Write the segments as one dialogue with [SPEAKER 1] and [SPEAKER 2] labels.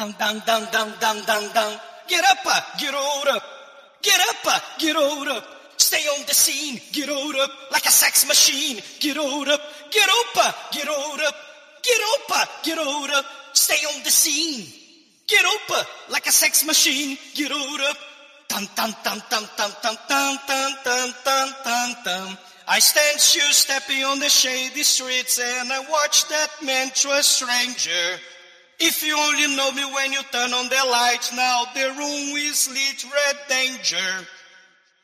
[SPEAKER 1] Down, down, down, down, down, down, down. Get up, uh, get on up. Get up, uh, get on up. Stay on the scene, get on up like a sex machine. Get on up, get up, uh, get on up. Get up, uh, get on up. Stay on the scene. Get up uh, like a sex machine. Get on up. Dun, dun, dun, dun, dun, dun, dun, dun, dun, dun, dun, dun. I stand shoe stepping on the shady streets and I watch that man to a stranger. If you only know me when you turn on the lights, now the room is lit red danger.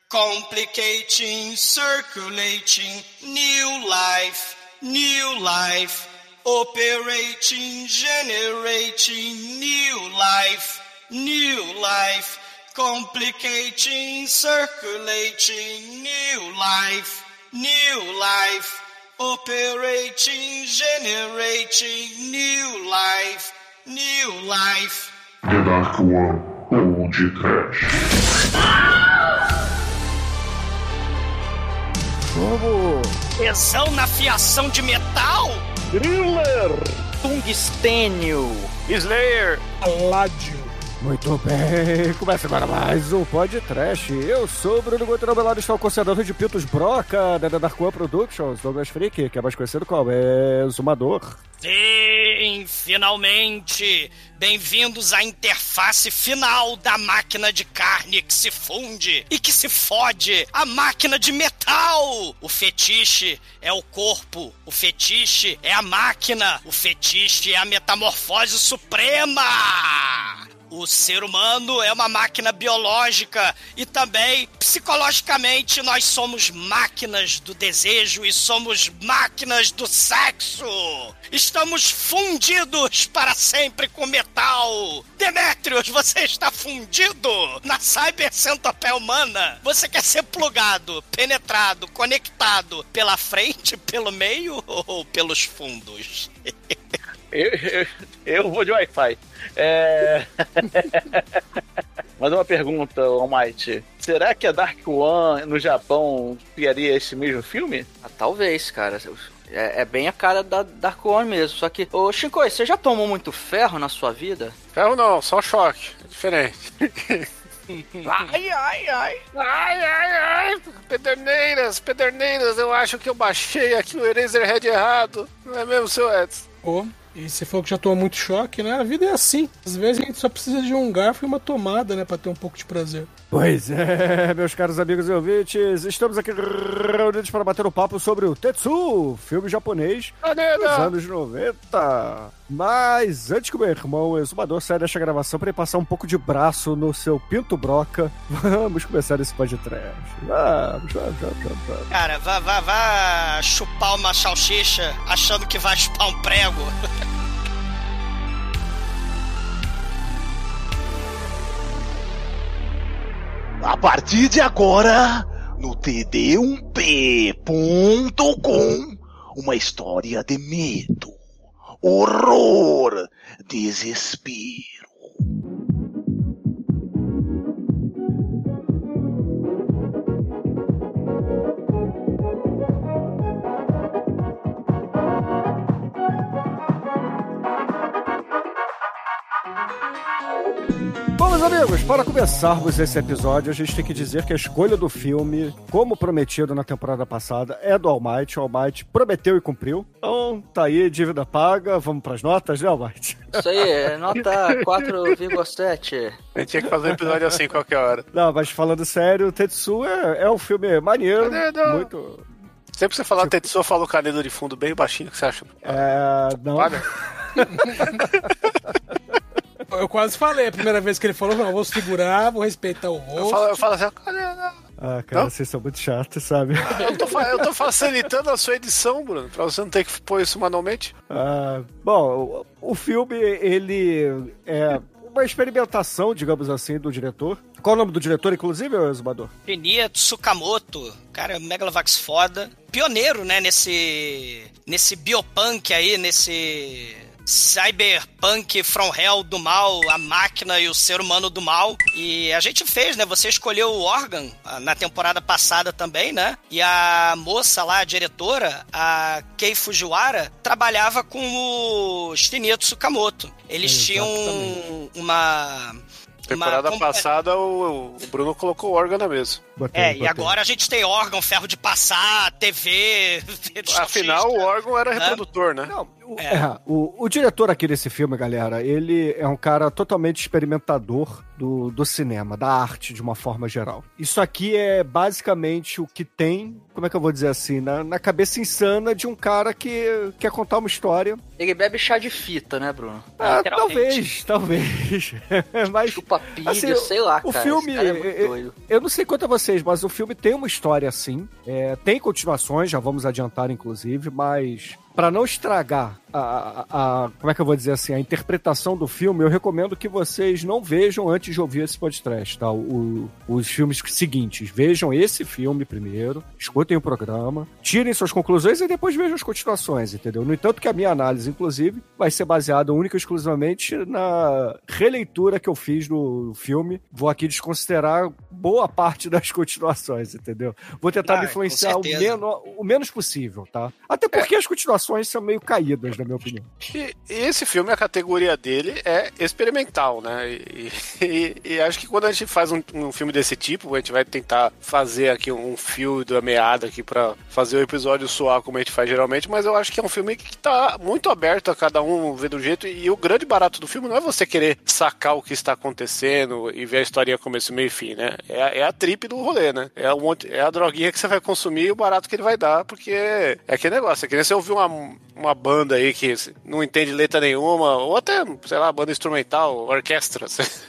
[SPEAKER 1] Complicating, circulating, new life, new life. Operating, generating, new life, new life. Complicating, circulating, new life, new life. Operating, generating, new life, new life.
[SPEAKER 2] The Dark One ou de Trash.
[SPEAKER 3] Vamos!
[SPEAKER 1] Tesão na fiação de metal?
[SPEAKER 3] Thriller!
[SPEAKER 4] Tungstênio.
[SPEAKER 5] Slayer.
[SPEAKER 6] Paládio.
[SPEAKER 3] Muito bem, começa agora mais um Pod Trash. Eu sou o Bruno Guterabelado, estou considerando de Pitos Broca, da Dark One Productions, Douglas Freak, que é mais conhecido como Exumador.
[SPEAKER 1] Sim, finalmente! Bem-vindos à interface final da máquina de carne que se funde e que se fode, a máquina de metal! O fetiche é o corpo, o fetiche é a máquina, o fetiche é a metamorfose suprema! O ser humano é uma máquina biológica e também psicologicamente nós somos máquinas do desejo e somos máquinas do sexo. Estamos fundidos para sempre com metal. Demetrius, você está fundido na cyber centopeia humana. Você quer ser plugado, penetrado, conectado pela frente, pelo meio ou pelos fundos?
[SPEAKER 4] Eu, eu, eu vou de Wi-Fi. É... Mas uma pergunta, Almighty. Será que a Dark One no Japão criaria esse mesmo filme?
[SPEAKER 5] Ah, talvez, cara. É, é, bem a cara da Dark One mesmo. Só que, ô Shinkoi, você já tomou muito ferro na sua vida?
[SPEAKER 6] Ferro não, só choque. É diferente.
[SPEAKER 5] ai, ai, ai.
[SPEAKER 6] Ai, ai, ai. Pederneiras, pederneiras. Eu acho que eu baixei aqui o Eraserhead errado. Não é mesmo, seu Edson?
[SPEAKER 7] Ô, e você falou que já tomou muito choque, né? A vida é assim. Às vezes a gente só precisa de um garfo e uma tomada, né? Pra ter um pouco de prazer.
[SPEAKER 3] Pois é, meus caros amigos e ouvintes, estamos aqui reunidos para bater um papo sobre o Tetsu, filme japonês dos anos 90. Mas antes que o meu irmão exumador saia desta gravação para ele passar um pouco de braço no seu pinto broca, vamos começar esse podcast. Vamos, vamos, vamos, vamos.
[SPEAKER 1] Cara, vá, vá, vá chupar uma salsicha achando que vai chupar um prego.
[SPEAKER 8] A partir de agora, no td1p.com, uma história de medo, horror, desespero.
[SPEAKER 3] Meus amigos, para começarmos esse episódio, a gente tem que dizer que a escolha do filme, como prometido na temporada passada, é do Almighty. O Almighty prometeu e cumpriu. Então, tá aí, dívida paga. Vamos pras notas, né, Almighty?
[SPEAKER 5] Isso aí, é nota 4,7.
[SPEAKER 6] A gente tinha que fazer um episódio assim qualquer hora.
[SPEAKER 3] Não, mas falando sério, o Tetsu é, é um filme maneiro,
[SPEAKER 6] Canedo.
[SPEAKER 3] muito...
[SPEAKER 6] Sempre que você falar Tetsuo, fala o canedo de fundo bem baixinho. O que você acha?
[SPEAKER 3] É, não...
[SPEAKER 6] Olha.
[SPEAKER 7] Eu quase falei a primeira vez que ele falou, não, vou segurar, vou respeitar o
[SPEAKER 6] Eu
[SPEAKER 7] rosto.
[SPEAKER 6] falo, eu falo assim, canedo.
[SPEAKER 3] Ah, cara,
[SPEAKER 6] Não?
[SPEAKER 3] vocês são muito chatos, sabe?
[SPEAKER 6] Eu tô, eu tô facilitando a sua edição, Bruno, pra você não ter que pôr isso manualmente.
[SPEAKER 3] Ah, bom, o, o filme, ele é uma experimentação, digamos assim, do diretor. Qual o nome do diretor, inclusive, Exumador?
[SPEAKER 1] Shinya Tsukamoto, cara, Megalovax foda. Pioneiro, né, nesse. nesse biopunk aí, nesse. Cyberpunk from hell do mal, a máquina e o ser humano do mal. E a gente fez, né? Você escolheu o Organ ah, na temporada passada também, né? E a moça lá, a diretora, a Kei Fujiwara, trabalhava com o Shinichi Tsukamoto. Eles tinham uma
[SPEAKER 6] Temporada
[SPEAKER 1] uma-
[SPEAKER 6] passada o, o Bruno colocou o órgão na mesa.
[SPEAKER 1] É, e agora a gente tem órgão, ferro de passar, TV.
[SPEAKER 6] Afinal, o órgão era reprodutor, né?
[SPEAKER 3] Não, o,
[SPEAKER 1] É.
[SPEAKER 3] é, o, o diretor aqui desse filme, galera, ele é um cara totalmente experimentador do, do cinema, da arte, de uma forma geral. Isso aqui é basicamente o que tem, como é que eu vou dizer assim, na, na cabeça insana de um cara que quer contar uma história.
[SPEAKER 5] Ele bebe chá de fita, né, Bruno?
[SPEAKER 3] Ah,
[SPEAKER 1] Literalmente.
[SPEAKER 3] talvez, talvez. Mas
[SPEAKER 5] Chupa pilha,
[SPEAKER 3] Assim,
[SPEAKER 5] sei lá,
[SPEAKER 3] o
[SPEAKER 5] cara.
[SPEAKER 3] filme,
[SPEAKER 5] Esse cara é muito
[SPEAKER 3] é- é-
[SPEAKER 5] doido.
[SPEAKER 3] Eu não sei quanto a vocês, mas o filme tem uma história assim. É, tem continuações, já vamos adiantar, inclusive, mas para não estragar a, a- a- Como é que eu vou dizer assim? A interpretação do filme, eu recomendo que vocês não vejam antes de ouvir esse podcast, tá? O- os filmes seguintes. Vejam esse filme primeiro, escutem o programa, tirem suas conclusões e depois vejam as continuações, entendeu? No entanto, que a minha análise, inclusive, vai ser baseada única e exclusivamente na releitura que eu fiz do filme. Vou aqui desconsiderar boa parte das continuações, entendeu? Vou tentar
[SPEAKER 1] Ah,
[SPEAKER 3] me influenciar o,
[SPEAKER 1] certeza.
[SPEAKER 3] meno- o menos possível, tá? Até porque as continuações são meio caídas, na minha opinião.
[SPEAKER 6] E, e esse filme, a categoria dele é experimental, né? E, e- e acho que quando a gente faz um, um filme desse tipo, a gente vai tentar fazer aqui um fio da meada aqui pra fazer o episódio soar como a gente faz geralmente, mas eu acho que é um filme que tá muito aberto a cada um ver do jeito. E o grande barato do filme não é você querer sacar o que está acontecendo e ver a historinha começo, meio e fim, né? É, a- é a trip do rolê, né? É, um é a droguinha que você vai consumir e o barato que ele vai dar, porque é aquele negócio. É que nem você ouvir uma, uma banda aí que não entende letra nenhuma, ou até, sei lá, banda instrumental, orquestra,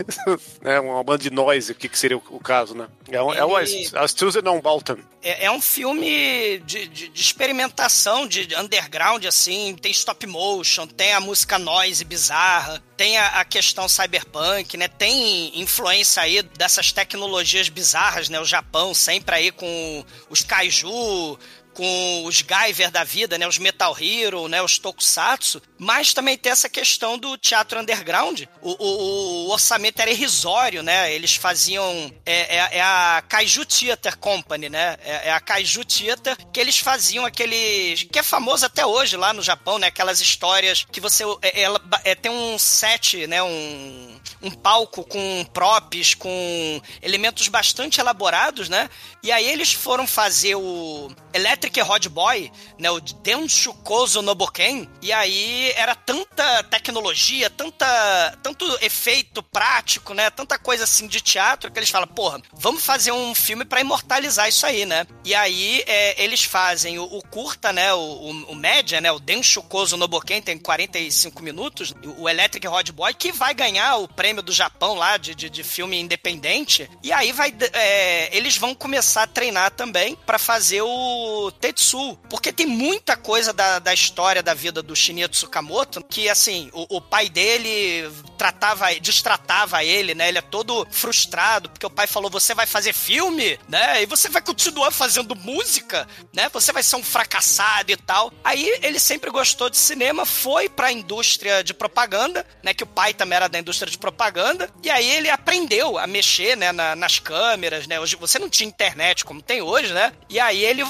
[SPEAKER 6] né? Uma banda de noise, o que, que seria o, o caso, né? É, um, é o Astruze Non Bolton.
[SPEAKER 1] É, é um filme de, de- de experimentação, de de underground, assim. Tem stop motion, tem a música noise bizarra, tem a, a questão cyberpunk, né? Tem influência aí dessas tecnologias bizarras, né? O Japão sempre aí com os kaiju, com os Guyver da vida, né, os Metal Hero, né, os Tokusatsu, mas também tem essa questão do teatro underground. O, o- o orçamento era irrisório, né? Eles faziam é, é- é a Kaiju Theater Company, né? É, é a Kaiju Theater que eles faziam aquele que é famoso até hoje lá no Japão, né? Aquelas histórias que você é, ela é, tem um set, né? Um um palco com props, com elementos bastante elaborados, né? E aí eles foram fazer o Electric Rod Boy, né? O Denshu Kozo Noboken. E aí era tanta tecnologia, tanta, tanto efeito prático, né? Tanta coisa assim de teatro que eles falam, porra, vamos fazer um filme pra imortalizar isso aí, né? E aí é, eles fazem o, o curta, né? O, o, o média, né? O Denshu Kozo Noboken tem 45 minutos. O Electric Rod Boy, que vai ganhar o prêmio do Japão lá de, de, de filme independente. E aí vai, é, eles vão começar a treinar também pra fazer o Tetsu. Porque tem muita coisa da, da história da vida do Shinya Tsukamoto que, assim, o, o pai dele tratava, destratava ele, né? Ele é todo frustrado porque o pai falou: você vai fazer filme, né? E você vai continuar fazendo música, né? Você vai ser um fracassado e tal. Aí ele sempre gostou de cinema, foi pra indústria de propaganda, né? Que o pai também era da indústria de propaganda. E aí ele aprendeu a mexer, né? na- nas câmeras, né? Hoje você não tinha internet como tem hoje, né? E aí ele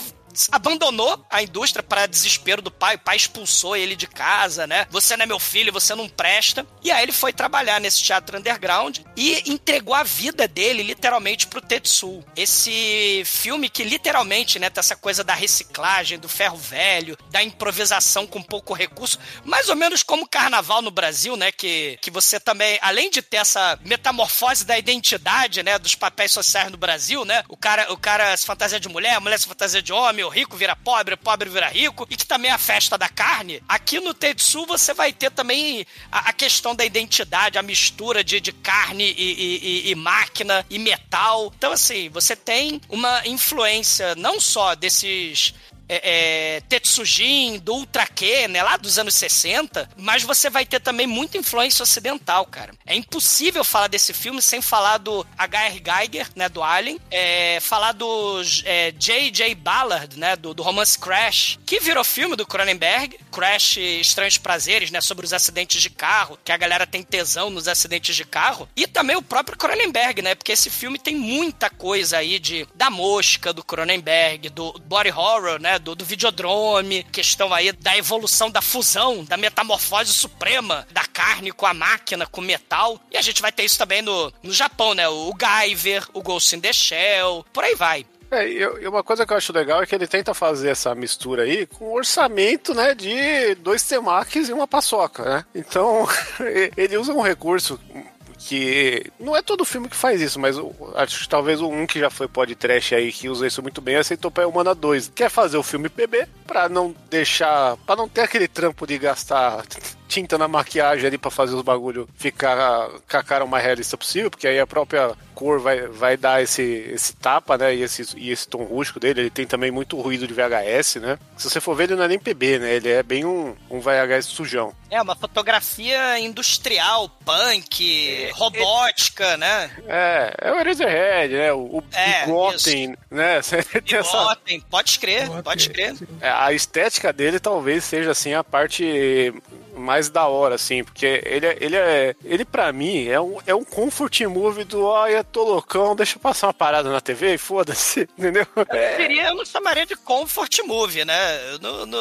[SPEAKER 1] abandonou a indústria para desespero do pai. O pai expulsou ele de casa, né? Você não é meu filho, você não presta. E aí ele foi trabalhar nesse teatro underground e entregou a vida dele literalmente pro Tetsu. Esse filme que literalmente, né, tem essa coisa da reciclagem, do ferro velho, da improvisação com pouco recurso, mais ou menos como o carnaval no Brasil, né, que, que você também, além de ter essa metamorfose da identidade, né, dos papéis sociais no Brasil, né, o cara, o cara se fantasia de mulher, a mulher se fantasia de homem, o rico vira pobre, pobre vira rico, e que também é a festa da carne. Aqui no Tetsu você vai ter também a, a questão da identidade, a mistura de, de carne e- e- e máquina e metal. Então, assim, você tem uma influência não só desses é, é, Tetsujin, do Ultra Q, né, lá dos anos 60, mas você vai ter também muita influência ocidental, cara. É impossível falar desse filme sem falar do H.R. Geiger, né, do Alien, é, falar do é, J.J. Ballard, né, do, do romance Crash, que virou filme do Cronenberg, Crash Estranhos Prazeres, né, sobre os acidentes de carro, que a galera tem tesão nos acidentes de carro, e também o próprio Cronenberg, né, porque esse filme tem muita coisa aí de da mosca do Cronenberg, do body horror, né, do, do videodrome, questão aí da evolução da fusão, da metamorfose suprema da carne com a máquina, com o metal, e a gente vai ter isso também no, no Japão, né, o Guyver, o Ghost in the Shell, por aí vai.
[SPEAKER 6] É, e uma coisa que eu acho legal é que ele tenta fazer essa mistura aí com um orçamento, né, de dois temakis e uma paçoca, né? Então, ele usa um recurso que não é todo filme que faz isso, mas acho que talvez um que já foi podcast aí que usa isso muito bem é Centopeia Humana 2. Quer fazer o filme PB para não deixar, para não ter aquele trampo de gastar tinta na maquiagem ali para fazer os bagulho ficar com a cara o mais realista possível, porque aí a própria cor vai, vai dar esse, esse tapa, né? E esse, e esse tom rústico dele. Ele tem também muito ruído de VHS, né? Se você for ver, ele não é nem PB, né? Ele é bem um, um VHS sujão.
[SPEAKER 1] É, uma fotografia industrial, punk, é, robótica, é, né?
[SPEAKER 6] É, é o Eraserhead, né? O, o
[SPEAKER 1] é,
[SPEAKER 6] Bigotten, né?
[SPEAKER 1] Bigotten, essa... pode crer, pode crer.
[SPEAKER 6] É, a estética dele talvez seja, assim, a parte mais da hora, assim, porque ele, é, ele é. Ele, pra mim, é um, é um comfort movie do olha, tô loucão, deixa eu passar uma parada na TV e foda-se, entendeu?
[SPEAKER 1] Eu, seria, não chamaria de comfort movie, né? No, no,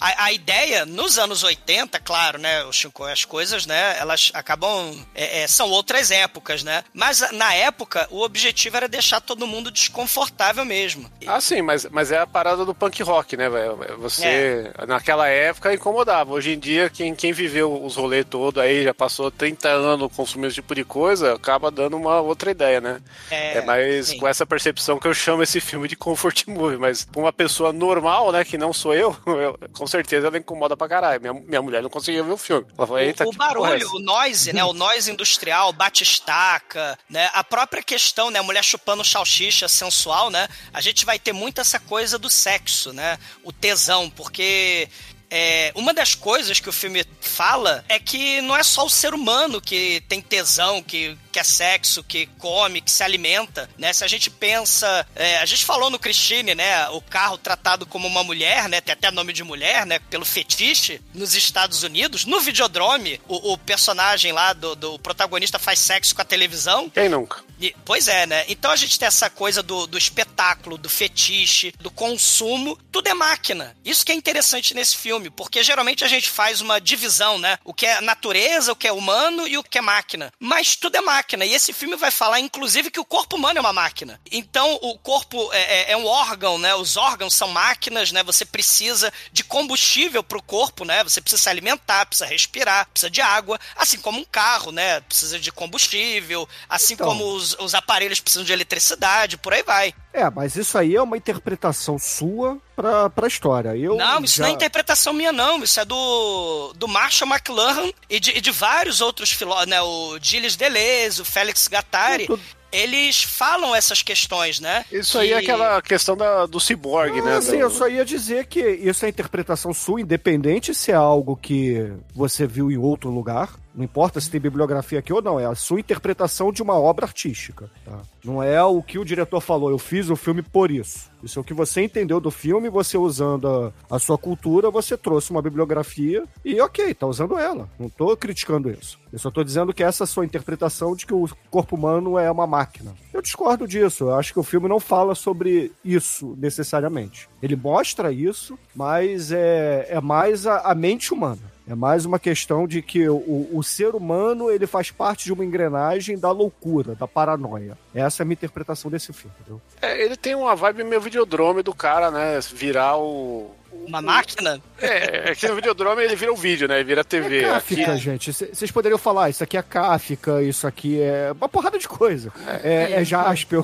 [SPEAKER 1] a, a, ideia, nos anos 80, claro, né, as coisas, né, elas acabam. É, é, são outras épocas, né? Mas na época, o objetivo era deixar todo mundo desconfortável mesmo.
[SPEAKER 6] Ah, sim, mas, mas é a parada do punk rock, né, velho? Você, é. naquela época, incomodava. Hoje em dia, quem, quem viveu os rolês todo aí, já passou 30 anos consumindo esse tipo de coisa, acaba dando uma outra ideia, né? É, é mais sim. com essa percepção que eu chamo esse filme de comfort movie. Mas pra uma pessoa normal, né, que não sou eu, eu com certeza ela incomoda pra caralho. Minha, minha mulher não conseguia ver o filme. Ela falou, Eita,
[SPEAKER 1] o, o barulho, o noise, né? O noise industrial, bate-estaca, né? A própria questão, né? A mulher chupando salsicha sensual, né? A gente vai ter muito essa coisa do sexo, né? O tesão, porque é, uma das coisas que o filme fala é que não é só o ser humano que tem tesão, que quer sexo, que come, que se alimenta, né? Se a gente pensa, é, a gente falou no Christine, né? O carro tratado como uma mulher, né? Tem até nome de mulher, né? Pelo fetiche nos Estados Unidos. No Videodrome, o, o personagem lá do, do, protagonista faz sexo com a televisão.
[SPEAKER 6] Quem nunca?
[SPEAKER 1] E, pois é, né? Então a gente tem essa coisa do, do espetáculo, do fetiche, do consumo. Tudo é máquina. Isso que é interessante nesse filme filme, porque geralmente a gente faz uma divisão, né? O que é natureza, o que é humano e o que é máquina. Mas tudo é máquina. E esse filme vai falar, inclusive, que o corpo humano é uma máquina. Então, o corpo é, é, é um órgão, né? Os órgãos são máquinas, né? Você precisa de combustível para o corpo, né? Você precisa se alimentar, precisa respirar, precisa de água, assim como um carro, né? Precisa de combustível, assim então... como os, os aparelhos precisam de eletricidade, por aí vai.
[SPEAKER 3] É, mas isso aí é uma interpretação sua pra, pra história. Eu
[SPEAKER 1] não, isso já... não é interpretação minha, não. Isso é do, do Marshall McLuhan e de, e de vários outros filósofos, né? O Gilles Deleuze, o Félix Gattari. Eles falam essas questões, né?
[SPEAKER 6] Isso que... aí é aquela questão da, do ciborgue, né?
[SPEAKER 3] Sim, do... eu só ia dizer que isso é interpretação sua, independente se é algo que você viu em outro lugar não importa se tem bibliografia aqui ou não, é a sua interpretação de uma obra artística. Tá? Não é o que o diretor falou, eu fiz o filme por isso. Isso é o que você entendeu do filme, você usando a, a sua cultura, você trouxe uma bibliografia e ok, tá usando ela. Não tô criticando isso. Eu só tô dizendo que essa é a sua interpretação de que o corpo humano é uma máquina. Eu discordo disso. Eu acho que o filme não fala sobre isso necessariamente. Ele mostra isso, mas é, é mais a, a mente humana. É mais uma questão de que o, o ser humano ele faz parte de uma engrenagem da loucura, da paranoia. Essa é a minha interpretação desse filme, entendeu?
[SPEAKER 6] É, ele tem uma vibe meio videodrome do cara, né? Virar o,
[SPEAKER 1] uma máquina?
[SPEAKER 6] É, é que no Videodrome ele vira o um vídeo, né? Ele vira a TV.
[SPEAKER 3] É Kafka, aqui... gente. Vocês poderiam falar, isso aqui é Kafka, isso aqui é uma porrada de coisa. É, é, é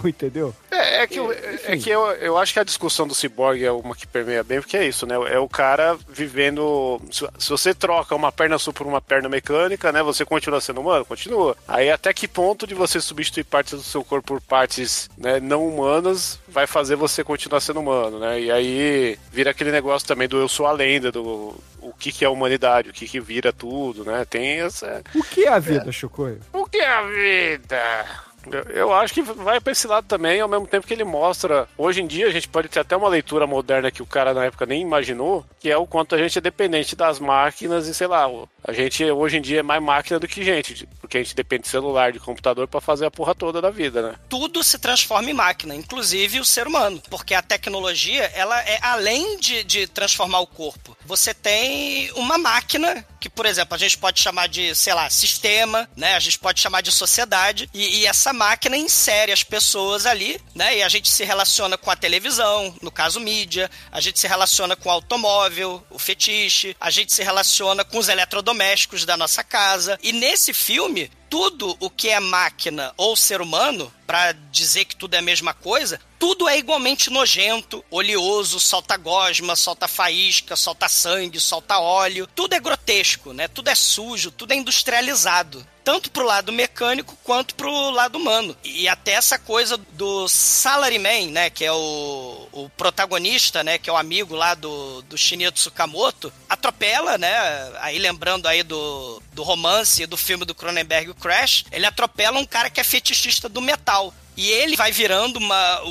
[SPEAKER 3] entendeu?
[SPEAKER 6] É, É, que, eu, é que eu, eu acho que a discussão do cyborg é uma que permeia bem, porque é isso, né? É o cara vivendo. Se, se você troca uma perna sua por uma perna mecânica, né? Você continua sendo humano? Continua. Aí até que ponto de você substituir partes do seu corpo por partes né, não humanas vai fazer você continuar sendo humano, né? E aí vira aquele negócio também do eu sou a lenda, do o que, que é a humanidade, o que, que vira tudo, né? Tem essa.
[SPEAKER 3] O que é a vida, é.
[SPEAKER 6] O que é a vida? Eu acho que vai pra esse lado também, ao mesmo tempo que ele mostra. Hoje em dia, a gente pode ter até uma leitura moderna que o cara na época nem imaginou, que é o quanto a gente é dependente das máquinas e sei lá. A gente hoje em dia é mais máquina do que gente, porque a gente depende de celular, de computador para fazer a porra toda da vida, né?
[SPEAKER 1] Tudo se transforma em máquina, inclusive o ser humano, porque a tecnologia, ela é além de, de transformar o corpo. Você tem uma máquina que, por exemplo, a gente pode chamar de, sei lá, sistema, né? A gente pode chamar de sociedade, e, e essa máquina insere as pessoas ali, né? E a gente se relaciona com a televisão, no caso mídia, a gente se relaciona com o automóvel, o fetiche, a gente se relaciona com os eletrodomésticos da nossa casa. E nesse filme, tudo o que é máquina ou ser humano, para dizer que tudo é a mesma coisa, tudo é igualmente nojento, oleoso, solta gosma, solta faísca, solta sangue, solta óleo. Tudo é grotesco, né? Tudo é sujo, tudo é industrializado tanto pro lado mecânico quanto pro lado humano. E até essa coisa do Salaryman, né, que é o, o protagonista, né, que é o amigo lá do, do Shinya Tsukamoto, atropela, né, aí lembrando aí do, do romance do filme do Cronenberg, o Crash, ele atropela um cara que é fetichista do metal. E ele vai virando uma,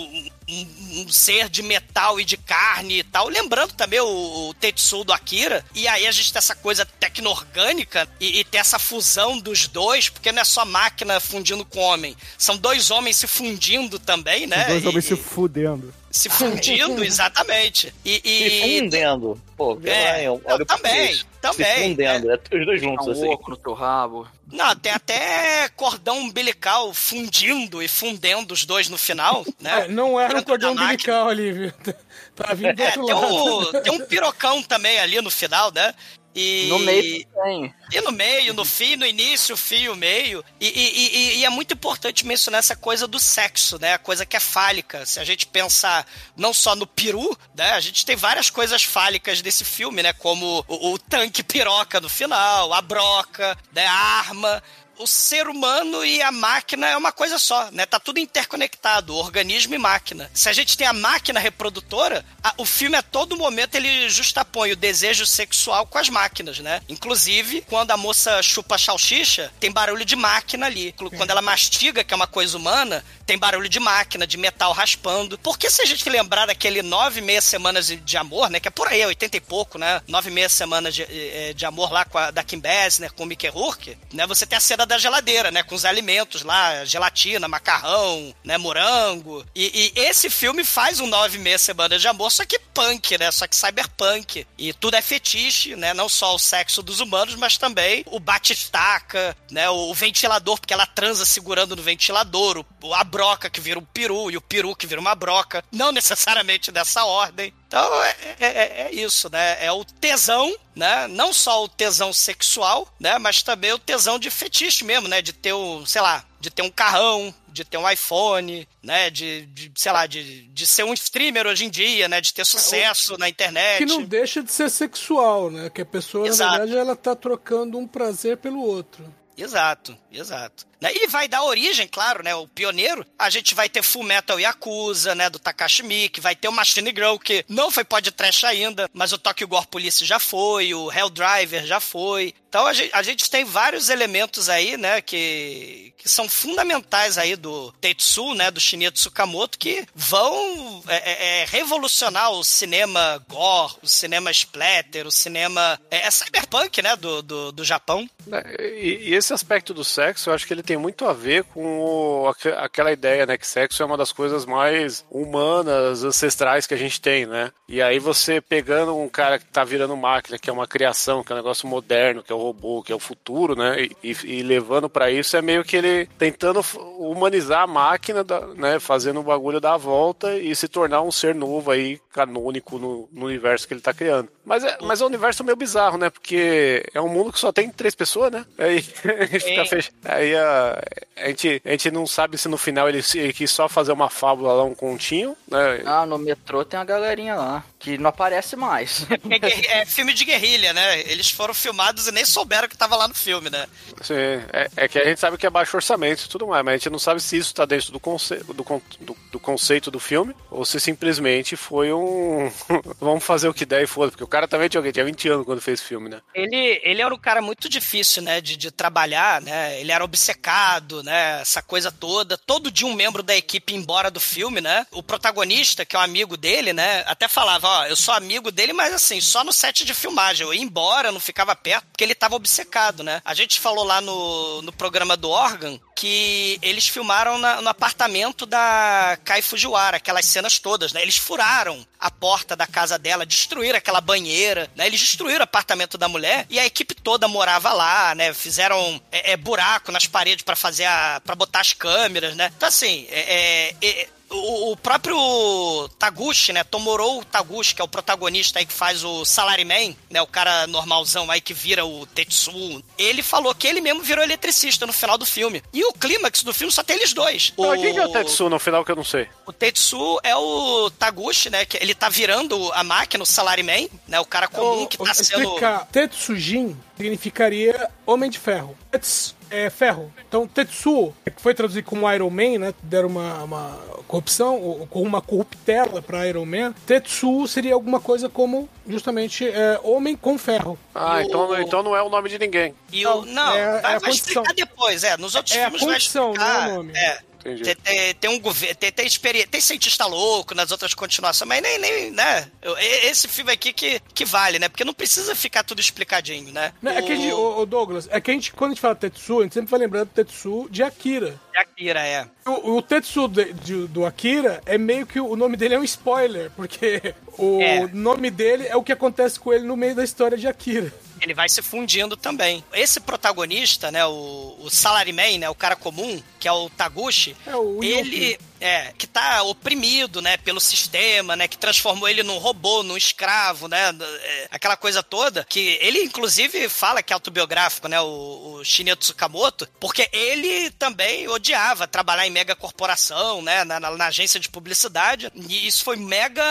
[SPEAKER 1] um, um, ser de metal e de carne e tal. Lembrando também o, o Tetsu do Akira. E aí a gente tem essa coisa tecno-orgânica e, e tem essa fusão dos dois, porque não é só máquina fundindo com homem. São dois homens se fundindo também, né?
[SPEAKER 3] São dois
[SPEAKER 1] e,
[SPEAKER 3] homens se fudendo.
[SPEAKER 1] Se fundindo, exatamente. E, e...
[SPEAKER 4] Se fundendo. Pô,
[SPEAKER 1] é,
[SPEAKER 4] olha
[SPEAKER 1] não, também, também.
[SPEAKER 4] Se fundendo, é, é os dois juntos,
[SPEAKER 5] um
[SPEAKER 4] assim.
[SPEAKER 5] oco no teu rabo.
[SPEAKER 1] Não, tem até cordão umbilical fundindo e fundendo os dois no final, né?
[SPEAKER 7] É, não era um cordão umbilical ali, viu? pra vir do
[SPEAKER 1] é,
[SPEAKER 7] outro
[SPEAKER 1] tem
[SPEAKER 7] lado.
[SPEAKER 1] Um, tem um pirocão também ali no final, né? E...
[SPEAKER 5] No meio tem.
[SPEAKER 1] E no meio, no fim, no início, fio, meio. E, e, e, e, é muito importante mencionar essa coisa do sexo, né? A coisa que é fálica. Se a gente pensar não só no peru, né? A gente tem várias coisas fálicas desse filme, né? Como o, o tanque piroca no final, a broca, né? a arma o ser humano e a máquina é uma coisa só, né? Tá tudo interconectado, organismo e máquina. Se a gente tem a máquina reprodutora, a, o filme a todo momento ele justapõe o desejo sexual com as máquinas, né? Inclusive, quando a moça chupa salsicha, tem barulho de máquina ali. Quando ela mastiga, que é uma coisa humana, tem barulho de máquina, de metal raspando. Porque se a gente lembrar daquele nove meia semanas de amor, né? Que é por aí, 80 e pouco, né? Nove meia semanas de, eh, de amor lá com a, da Kim Basinger, com o Mickey Rourke, né? Você tem a cena da geladeira, né? Com os alimentos lá, gelatina, macarrão, né? Morango. E, e esse filme faz um nove meia semanas de amor, só que punk, né? Só que cyberpunk. E tudo é fetiche, né? Não só o sexo dos humanos, mas também o batistaca, né? O, ventilador, porque ela transa segurando no ventilador, o, a broca que vira um peru e o peru que vira uma broca. Não necessariamente dessa ordem. Então é, é, é, é, isso, né? É o tesão, né? Não só o tesão sexual, né? Mas também o tesão de fetiche mesmo, né? De ter um, sei lá, de ter um carrão, de ter um iPhone, né? De, de sei lá, de, de ser um streamer hoje em dia, né? De ter sucesso é, na internet.
[SPEAKER 7] Que não deixa de ser sexual, né? Que a pessoa, Exato. na verdade, ela tá trocando um prazer pelo outro.
[SPEAKER 1] Exato, exato. Né? E vai dar origem, claro, né? O pioneiro. A gente vai ter Full Metal Yakuza, né? Do Takashi Miike. Vai ter o Machine Girl, que não foi podcast ainda, mas o Tokyo Gore Police já foi, o Hell Driver já foi. Então a gente, a gente, tem vários elementos aí, né, que, que são fundamentais aí do Tetsu, né, do Shinya Tsukamoto, que vão é, é, é, revolucionar o cinema gore, o cinema splatter, o cinema... É, é cyberpunk, né, do, do, do Japão.
[SPEAKER 6] É, e, e, esse aspecto do sexo, eu acho que ele tem muito a ver com o, aquela ideia, né, que sexo é uma das coisas mais humanas, ancestrais que a gente tem, né? E aí você pegando um cara que tá virando máquina, que é uma criação, que é um negócio moderno, que é o robô, que é o futuro, né? E, e levando para isso é meio que ele ele tentando humanizar a máquina, da- né? Fazendo o bagulho dar a volta e se tornar um ser novo aí, canônico no, no universo que ele tá criando. Mas é, mas é um universo meio bizarro, né? Porque é um mundo que só tem três pessoas, né? Aí, fica fech... aí a, a, gente, a gente não sabe se no final ele, se- ele quis só fazer uma fábula lá, um continho, né?
[SPEAKER 5] Ah, no metrô tem uma galerinha lá, que não aparece mais.
[SPEAKER 1] É, guerri- é filme de guerrilha, né? Eles foram filmados e nem souberam que tava lá no filme, né?
[SPEAKER 6] Sim, é, é que a gente sabe que é baixo orçamento e tudo mais, mas a gente não sabe se isso tá dentro do, conce... do, con- do, do conceito do filme ou se simplesmente foi um. Vamos fazer o que der e foda, porque o cara também tinha, o quê? tinha 20 anos quando fez o filme, né?
[SPEAKER 1] Ele, ele era um cara muito difícil, né, de, de trabalhar, né? Ele era obcecado, né? Essa coisa toda. Todo dia um membro da equipe ia embora do filme, né? O protagonista, que é um amigo dele, né? Até falava, ó, eu sou amigo dele, mas assim, só no set de filmagem. Eu ia embora, não ficava perto, porque ele tava obcecado, né? A gente falou lá no, no programa do Organ que eles filmaram na- no apartamento da Kai Fujiwara, aquelas cenas todas, né? Eles furaram a porta da casa dela, destruíram aquela banheira, né? Eles destruíram o apartamento da mulher e a equipe toda morava lá, né? Fizeram é, é, buraco nas paredes pra fazer a, para botar as câmeras, né? Então assim, é, é, é, o, o próprio Taguchi, né? Tomorou Taguchi, que é o protagonista aí que faz o Salaryman, né? O cara normalzão aí que vira o Tetsu. Ele falou que ele mesmo virou eletricista no final do filme. E o clímax do filme só tem eles dois.
[SPEAKER 6] Então, quem que é o Tetsu no final que eu não sei?
[SPEAKER 1] O Tetsu é o Taguchi, né? Que ele tá virando a máquina, o Salaryman, né? O cara comum que
[SPEAKER 7] Vou
[SPEAKER 1] tá sendo.
[SPEAKER 7] explicar. Tetsujin significaria Homem de Ferro. Tets é ferro. Então, Tetsuo, que foi traduzido como Iron Man, né? Deram uma, uma corrupção, ou com uma corruptela pra Iron Man. Tetsuo seria alguma coisa como, justamente, é, Homem com Ferro.
[SPEAKER 6] Ah,
[SPEAKER 1] O-
[SPEAKER 6] então, então não é o nome de ninguém.
[SPEAKER 1] E o, não,
[SPEAKER 7] é- é
[SPEAKER 1] vai,
[SPEAKER 7] a
[SPEAKER 1] vai explicar depois, é. Nos outros
[SPEAKER 7] É a
[SPEAKER 1] filmes vai
[SPEAKER 7] condição,
[SPEAKER 1] explicar.
[SPEAKER 7] não é o nome.
[SPEAKER 1] É. Tem, tem, tem um governo, tem, tem, tem cientista louco nas outras continuações, mas nem, nem né? Eu- Esse filme aqui que, que vale, né? Porque não precisa ficar tudo explicadinho, né?
[SPEAKER 7] Não, É que a gente,
[SPEAKER 1] o...
[SPEAKER 7] Douglas, é que a gente, quando a gente fala Tetsuo, a gente sempre vai lembrando do Tetsuo de Akira.
[SPEAKER 1] Akira, é.
[SPEAKER 7] O, o Tetsu de- de- do Akira é meio que o nome dele é um spoiler, porque o
[SPEAKER 1] É.
[SPEAKER 7] nome dele é o que acontece com ele no meio da história de Akira.
[SPEAKER 1] Ele vai se fundindo também. Esse protagonista, né, o, o Salaryman, né, o cara comum, que é o Taguchi,
[SPEAKER 7] É o
[SPEAKER 1] ele. É que tá oprimido, né, pelo sistema, né, que transformou ele num robô, num escravo, né, é, aquela coisa toda, que ele inclusive fala que é autobiográfico, né, o, o Shinya Tsukamoto, porque ele também odiava trabalhar em mega corporação, né, na, na- na agência de publicidade, e isso foi mega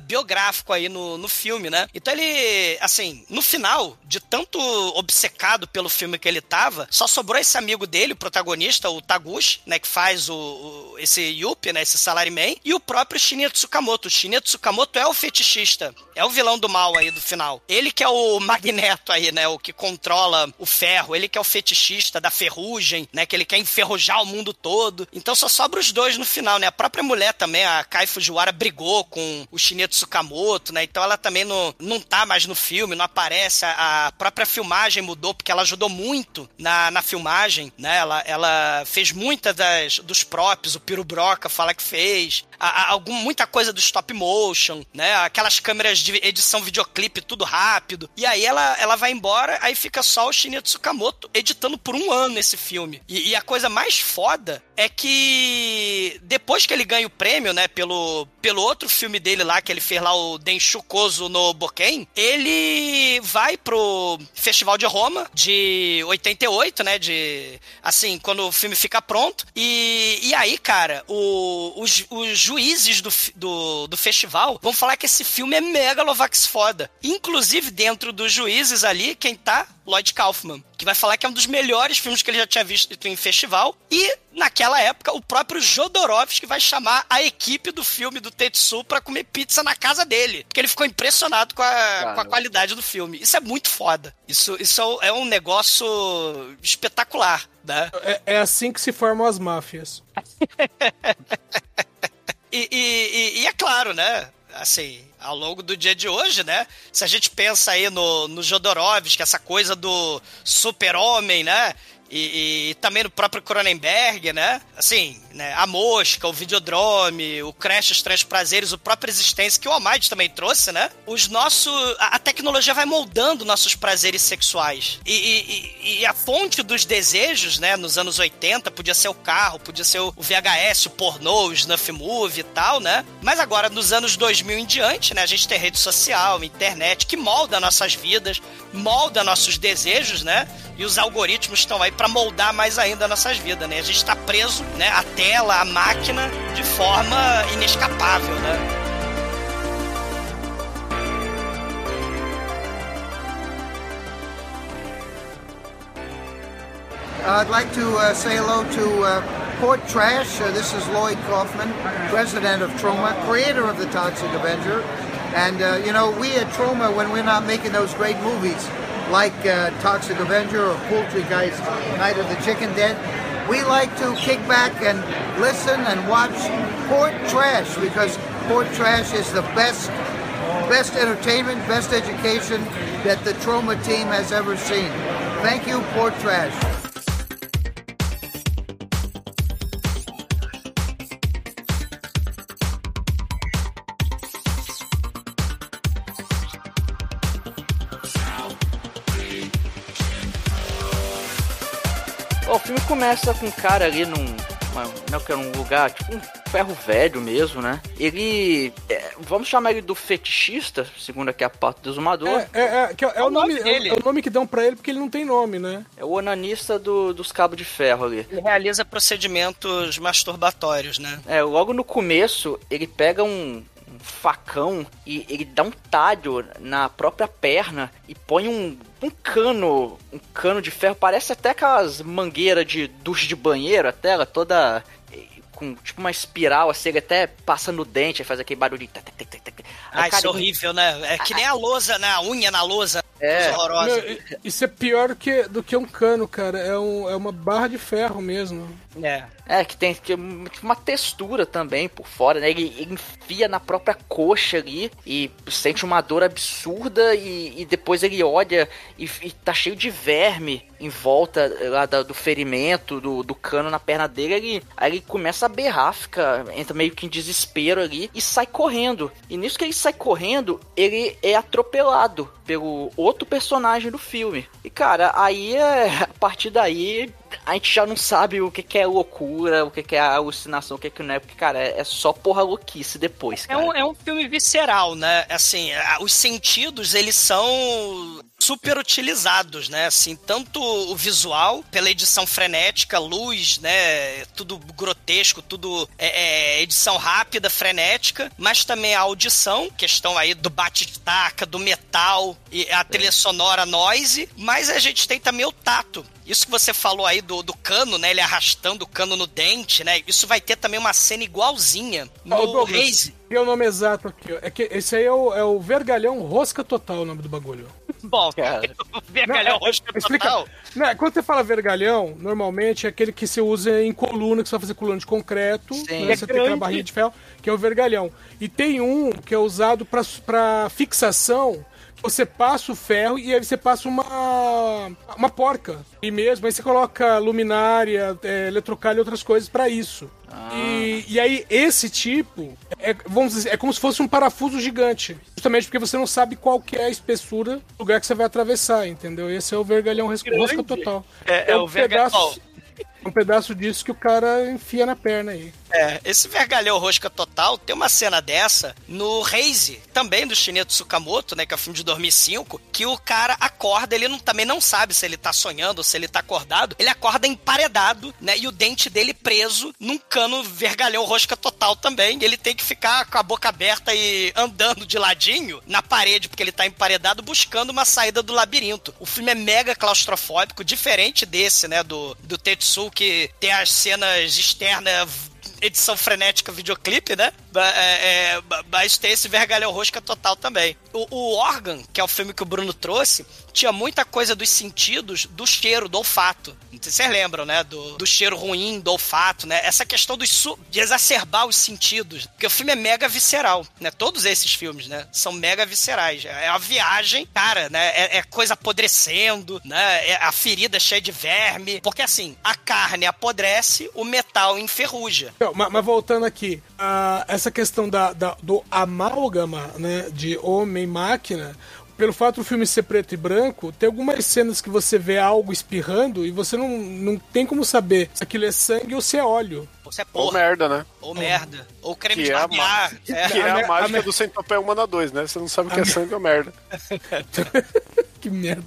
[SPEAKER 1] biográfico aí no, no filme, né? Então ele, assim, no final, de tanto obcecado pelo filme que ele tava, só sobrou esse amigo dele, o protagonista, o Taguchi, né, que faz o, o- esse Yuppie, né, esse Salaryman, e o próprio Shinya Tsukamoto. O Shinya Tsukamoto é o fetichista, é o vilão do mal aí do final. Ele que é o magneto aí, né, o que controla o ferro, ele que é o fetichista da ferrugem, né, que ele quer enferrujar o mundo todo. Então só sobra os dois no final, né? A própria mulher também, a Kai Fujiwara, brigou com o Shinya Tsukamoto, né? Então ela também não, não tá mais no filme, não aparece. A, própria filmagem mudou, porque ela ajudou muito na, na filmagem, né? Ela, ela fez muitas das, dos props, o Piro Fala que fez. A, a- algum, muita coisa do stop motion, né? Aquelas câmeras de edição videoclipe, tudo rápido. E aí ela, ela vai embora, aí fica só o Shinya Tsukamoto editando por um ano esse filme. E, e a coisa mais foda é que depois que ele ganha o prêmio, né, pelo, pelo outro filme dele lá, que ele fez lá, o Denshu Kozo no Boken, ele vai pro Festival de Roma de 88, né, de, assim, quando o filme fica pronto. E, e aí, cara, o- os, os juízes do, do, do festival vão falar que esse filme é megalovax foda. Inclusive, dentro dos juízes ali, quem tá? Lloyd Kaufman, que vai falar que é um dos melhores filmes que ele já tinha visto em festival. E, naquela época, o próprio Jodorowsky vai chamar a equipe do filme do Tetsu pra comer pizza na casa dele. Porque ele ficou impressionado com a, com a qualidade do filme. Isso é muito foda. Isso, isso é um negócio espetacular, né?
[SPEAKER 7] É, é assim que se formam as máfias.
[SPEAKER 1] E, e- e- e é claro, né? Assim, ao longo do dia de hoje, né? Se a gente pensa aí no, no Jodorowsky, essa coisa do super-homem, né? E, e também no próprio Cronenberg, né? Assim, né? A Mosca, o Videodrome, o Crash, os Três Prazeres, o próprio Existência, que o Almighty também trouxe, né? Os nossos... A, tecnologia vai moldando nossos prazeres sexuais. E, e, e, a fonte dos desejos, né? Nos anos 80, podia ser o carro, podia ser o VHS, o pornô, o snuff movie e tal, né? Mas agora, nos anos 2000 em diante, né? A gente tem rede social, internet, que molda nossas vidas, molda nossos desejos, né? E os algoritmos estão aí para moldar mais ainda nossas vidas, né? A gente está preso, né? A tela, a máquina, de forma inescapável, né?
[SPEAKER 9] I'd like to uh, say hello to uh, Port Trash. Uh, this is Lloyd Kaufman, president of Troma, creator of the Toxic Avenger. And, uh, you know, we at Troma, when we're not making those great movies like uh, Toxic Avenger or Poultrygeist, Night of the Chicken Den, we like to kick back and listen and watch Port Trash because Port Trash is the best best entertainment, best education that the Troma team has ever seen. Thank you, Port Trash.
[SPEAKER 5] Começa com um cara ali num. Uma, não que é um lugar, tipo um ferro velho mesmo, né? Ele. é, vamos chamar ele do fetichista, segundo aqui a parte do exumador.
[SPEAKER 7] É, é, é, que é, é o nome, é, o- é o nome que dão pra ele porque ele não tem nome, né?
[SPEAKER 5] É o onanista do- dos cabos de ferro ali.
[SPEAKER 1] Ele realiza procedimentos masturbatórios, né?
[SPEAKER 5] É, logo no começo, ele pega um facão e ele dá um talho na própria perna e põe um, um cano, um cano de ferro, parece até aquelas mangueiras de duche de banheiro, a tela toda eh, com tipo uma espiral, assim, ele até passa no dente, aí faz aquele barulhinho. tac, tac, tac, tac, tac. Aí
[SPEAKER 1] Ah, isso é horrível, né? É que nem a lousa, né? A unha na lousa.
[SPEAKER 5] É.
[SPEAKER 1] Horrorosa.
[SPEAKER 7] Meu, isso é pior do que, do que um cano, cara. É, um, é uma barra de ferro mesmo.
[SPEAKER 1] É.
[SPEAKER 5] É, que tem que, uma textura também por fora, né? Ele, ele enfia na própria coxa ali e sente uma dor absurda e, e depois ele olha e, e tá cheio de verme em volta lá da- do ferimento, do, do cano na perna dele. Ele, aí ele começa a berrar, fica, entra meio que em desespero ali e sai correndo. E nisso que ele sai correndo, ele é atropelado pelo outro personagem do filme. E cara, aí é, a partir daí a gente já não sabe o que, que é loucura, o que, que é alucinação, o que, que não é, porque, cara, é, é só porra louquice depois,
[SPEAKER 1] É um, é um filme visceral, né? Assim, os sentidos, eles são super utilizados, né? Assim, tanto o visual, pela edição frenética, luz, né? Tudo grotesco, tudo é, é, edição rápida, frenética, mas também a audição, questão aí do bate-taca, do metal, e a trilha sonora noise, mas a gente tem também o tato. Isso que você falou aí do, do cano, né? Ele arrastando o cano no dente, né? Isso vai ter também uma cena igualzinha
[SPEAKER 7] Ó,
[SPEAKER 1] no
[SPEAKER 7] Douglas,
[SPEAKER 1] Raze.
[SPEAKER 7] E o nome exato aqui, ó. É que esse aí é o, é o vergalhão rosca total, o nome do bagulho.
[SPEAKER 1] Bom,
[SPEAKER 5] Cara.
[SPEAKER 1] vergalhão
[SPEAKER 7] Não, é- explica-
[SPEAKER 1] total.
[SPEAKER 7] Né, quando você fala vergalhão, normalmente é aquele que você usa em coluna, que você vai fazer coluna de concreto,
[SPEAKER 5] Sim.
[SPEAKER 7] né,
[SPEAKER 1] É
[SPEAKER 7] você tem aquela
[SPEAKER 1] grande.
[SPEAKER 7] barrinha de ferro, que é o vergalhão. E tem um que é usado pra- pra fixação, você passa o ferro e aí você passa uma, uma porca. E mesmo, aí você coloca luminária, é, eletrocalho e outras coisas pra isso. E, e aí, esse tipo, é, vamos dizer, é como se fosse um parafuso gigante. Justamente porque você não sabe qual que é a espessura do lugar que você vai atravessar, entendeu? Esse é o vergalhão rosca total.
[SPEAKER 1] É, é o verga-
[SPEAKER 7] pedaço, um pedaço disso que o cara enfia na perna aí.
[SPEAKER 1] É, esse vergalhão rosca total tem uma cena dessa no Raze, também do Shineto Tsukamoto, né, que é o filme de 2005, que o cara acorda, ele não- também não sabe se ele tá sonhando ou se ele tá acordado, ele acorda emparedado, né, e o dente dele preso num cano vergalhão rosca total também, ele tem que ficar com a boca aberta e andando de ladinho na parede, porque ele tá emparedado, buscando uma saída do labirinto. O filme é mega claustrofóbico, diferente desse, né, do, do Tetsu, que tem as cenas externas edição frenética videoclipe, né? É, é, mas tem esse vergalhão rosca total também. O, o Organ, que é o filme que o Bruno trouxe, tinha muita coisa dos sentidos do cheiro, do olfato. Vocês lembram, né? Do, do cheiro ruim, do olfato, né? Essa questão dos de exacerbar os sentidos. Porque o filme é mega visceral, né? Todos esses filmes, né? São mega viscerais. É uma viagem, cara, né? É, é coisa apodrecendo, né? É a ferida cheia de verme. Porque assim, a carne apodrece, o metal enferruja.
[SPEAKER 7] Então, ma- mas, voltando aqui, ah, essa questão da, da- do amálgama, né, de homem e máquina, pelo fato do filme ser preto e branco, tem algumas cenas que você vê algo espirrando e você não, não tem como saber se aquilo é sangue ou se é óleo.
[SPEAKER 1] Você é
[SPEAKER 6] Ou
[SPEAKER 1] porra.
[SPEAKER 6] merda, né?
[SPEAKER 1] Ou merda. Ou creme
[SPEAKER 6] Que
[SPEAKER 1] de
[SPEAKER 6] é a
[SPEAKER 1] barbear. É.
[SPEAKER 6] Que é
[SPEAKER 7] a
[SPEAKER 6] a
[SPEAKER 7] a
[SPEAKER 6] mágica
[SPEAKER 7] me-
[SPEAKER 6] do Centopeia Humana 2, né? Você não sabe o que é sangue ou merda.
[SPEAKER 7] que merda.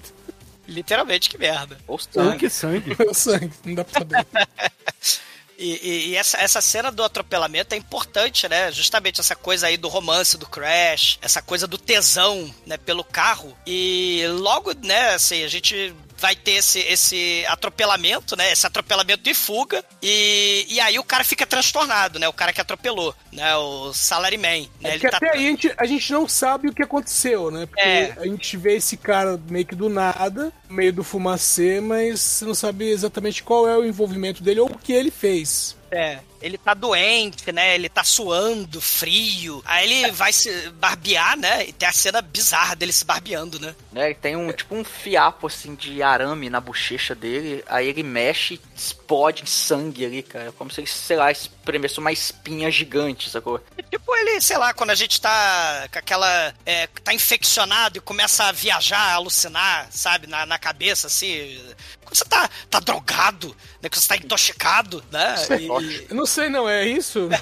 [SPEAKER 1] Literalmente, que merda.
[SPEAKER 5] Ou
[SPEAKER 3] Ou
[SPEAKER 5] sangue.
[SPEAKER 3] que sangue.
[SPEAKER 7] É o sangue, não dá pra saber.
[SPEAKER 1] E, e- e essa, essa cena do atropelamento é importante, né? Justamente essa coisa aí do romance do Crash, essa coisa do tesão, né, pelo carro. E logo, né, assim, a gente vai ter esse, esse atropelamento, né? Esse atropelamento de fuga. E, e aí o cara fica transtornado, né? O cara que atropelou, né? O Salaryman. Né?
[SPEAKER 7] É
[SPEAKER 1] Ele tá-
[SPEAKER 7] até aí a gente, a gente não sabe o que aconteceu, né? Porque
[SPEAKER 1] É.
[SPEAKER 7] a gente vê esse cara meio que do nada, meio do fumacê, mas você não sabe exatamente qual é o envolvimento dele ou o que ele fez.
[SPEAKER 1] É, ele tá doente, né? Ele tá suando, frio. Aí ele vai se barbear, né? E tem a cena bizarra dele se barbeando, né?
[SPEAKER 5] né? Tem um tipo um fiapo assim de arame na bochecha dele, aí ele mexe e explode em sangue ali, cara. Como se ele, sei lá, espremesse uma espinha gigante, sacou?
[SPEAKER 1] Tipo ele, sei lá, quando a gente tá com aquela. É, tá infeccionado e começa a viajar, a alucinar, sabe, na, na cabeça, assim. Quando você tá, tá drogado, né? Quando você tá intoxicado, né? E-
[SPEAKER 7] Eu não sei, não, é isso?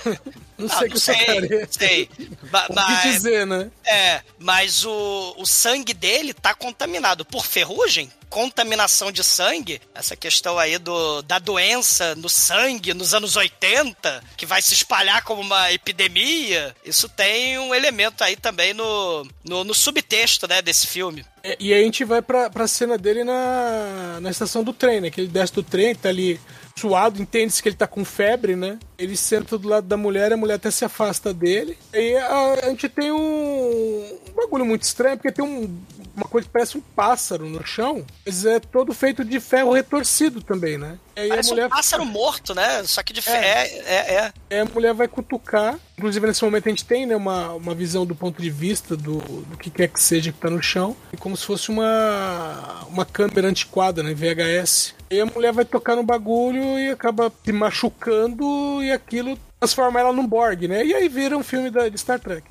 [SPEAKER 7] Não
[SPEAKER 1] Ah,
[SPEAKER 7] sei
[SPEAKER 1] não
[SPEAKER 7] que
[SPEAKER 1] sei,
[SPEAKER 7] eu
[SPEAKER 1] sei. Ba-
[SPEAKER 7] O
[SPEAKER 1] Mas,
[SPEAKER 7] dizer, né?
[SPEAKER 1] é, mas o, o sangue dele tá contaminado por ferrugem, contaminação de sangue, essa questão aí do, da doença no sangue nos anos 80, que vai se espalhar como uma epidemia, isso tem um elemento aí também no, no, no subtexto, né, desse filme.
[SPEAKER 7] É, E aí a gente vai pra, pra cena dele na, na estação do trem, né? Que ele desce do trem, tá ali suado, entende-se que ele tá com febre, né? Ele senta do lado da mulher, a mulher até se afasta dele. E a, a gente tem um, um bagulho muito estranho, porque tem um- uma coisa que parece um pássaro no chão, mas é todo feito de ferro retorcido também, né? Aí
[SPEAKER 1] Parece
[SPEAKER 7] mulher
[SPEAKER 1] um pássaro morto, né? Só que de fe...
[SPEAKER 7] É.
[SPEAKER 1] é, é, é.
[SPEAKER 7] A mulher vai cutucar. Inclusive, nesse momento a gente tem né, uma, uma visão do ponto de vista do, do que quer que seja que tá no chão. E como se fosse uma, uma câmera antiquada, né? VHS. E a mulher vai tocar no bagulho e acaba se machucando e aquilo transforma ela num Borg, né? E aí vira um filme da, de Star Trek.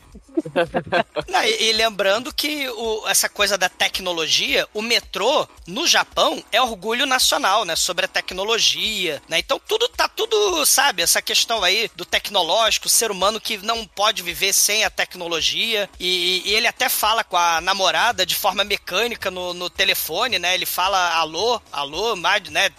[SPEAKER 1] Não, e, e lembrando que o- essa coisa da tecnologia, o metrô no Japão é orgulho nacional, né? Sobre a tecnologia, né? Então tudo tá tudo, sabe? Essa questão aí do tecnológico, ser humano que não pode viver sem a tecnologia. E, e ele até fala com a namorada de forma mecânica no, no telefone, né? Ele fala alô, alô, mais, né?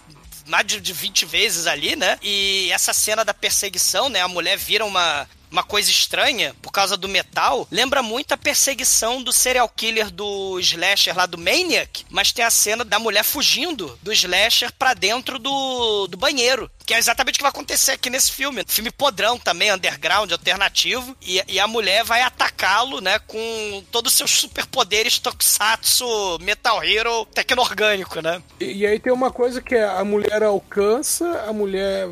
[SPEAKER 1] mais de de 20 vezes ali, né? E essa cena da perseguição, né? A mulher vira uma. Uma coisa estranha, por causa do metal, lembra muito a perseguição do serial killer do slasher lá do Maniac, mas tem a cena da mulher fugindo do slasher pra dentro do, do banheiro. Que é exatamente o que vai acontecer aqui nesse filme. Filme podrão também, underground, alternativo. E, e a mulher vai atacá-lo, né, com todos os seus superpoderes tokusatsu, Metal Hero, tecno-orgânico, né?
[SPEAKER 7] E, e aí tem uma coisa que é a mulher alcança, a mulher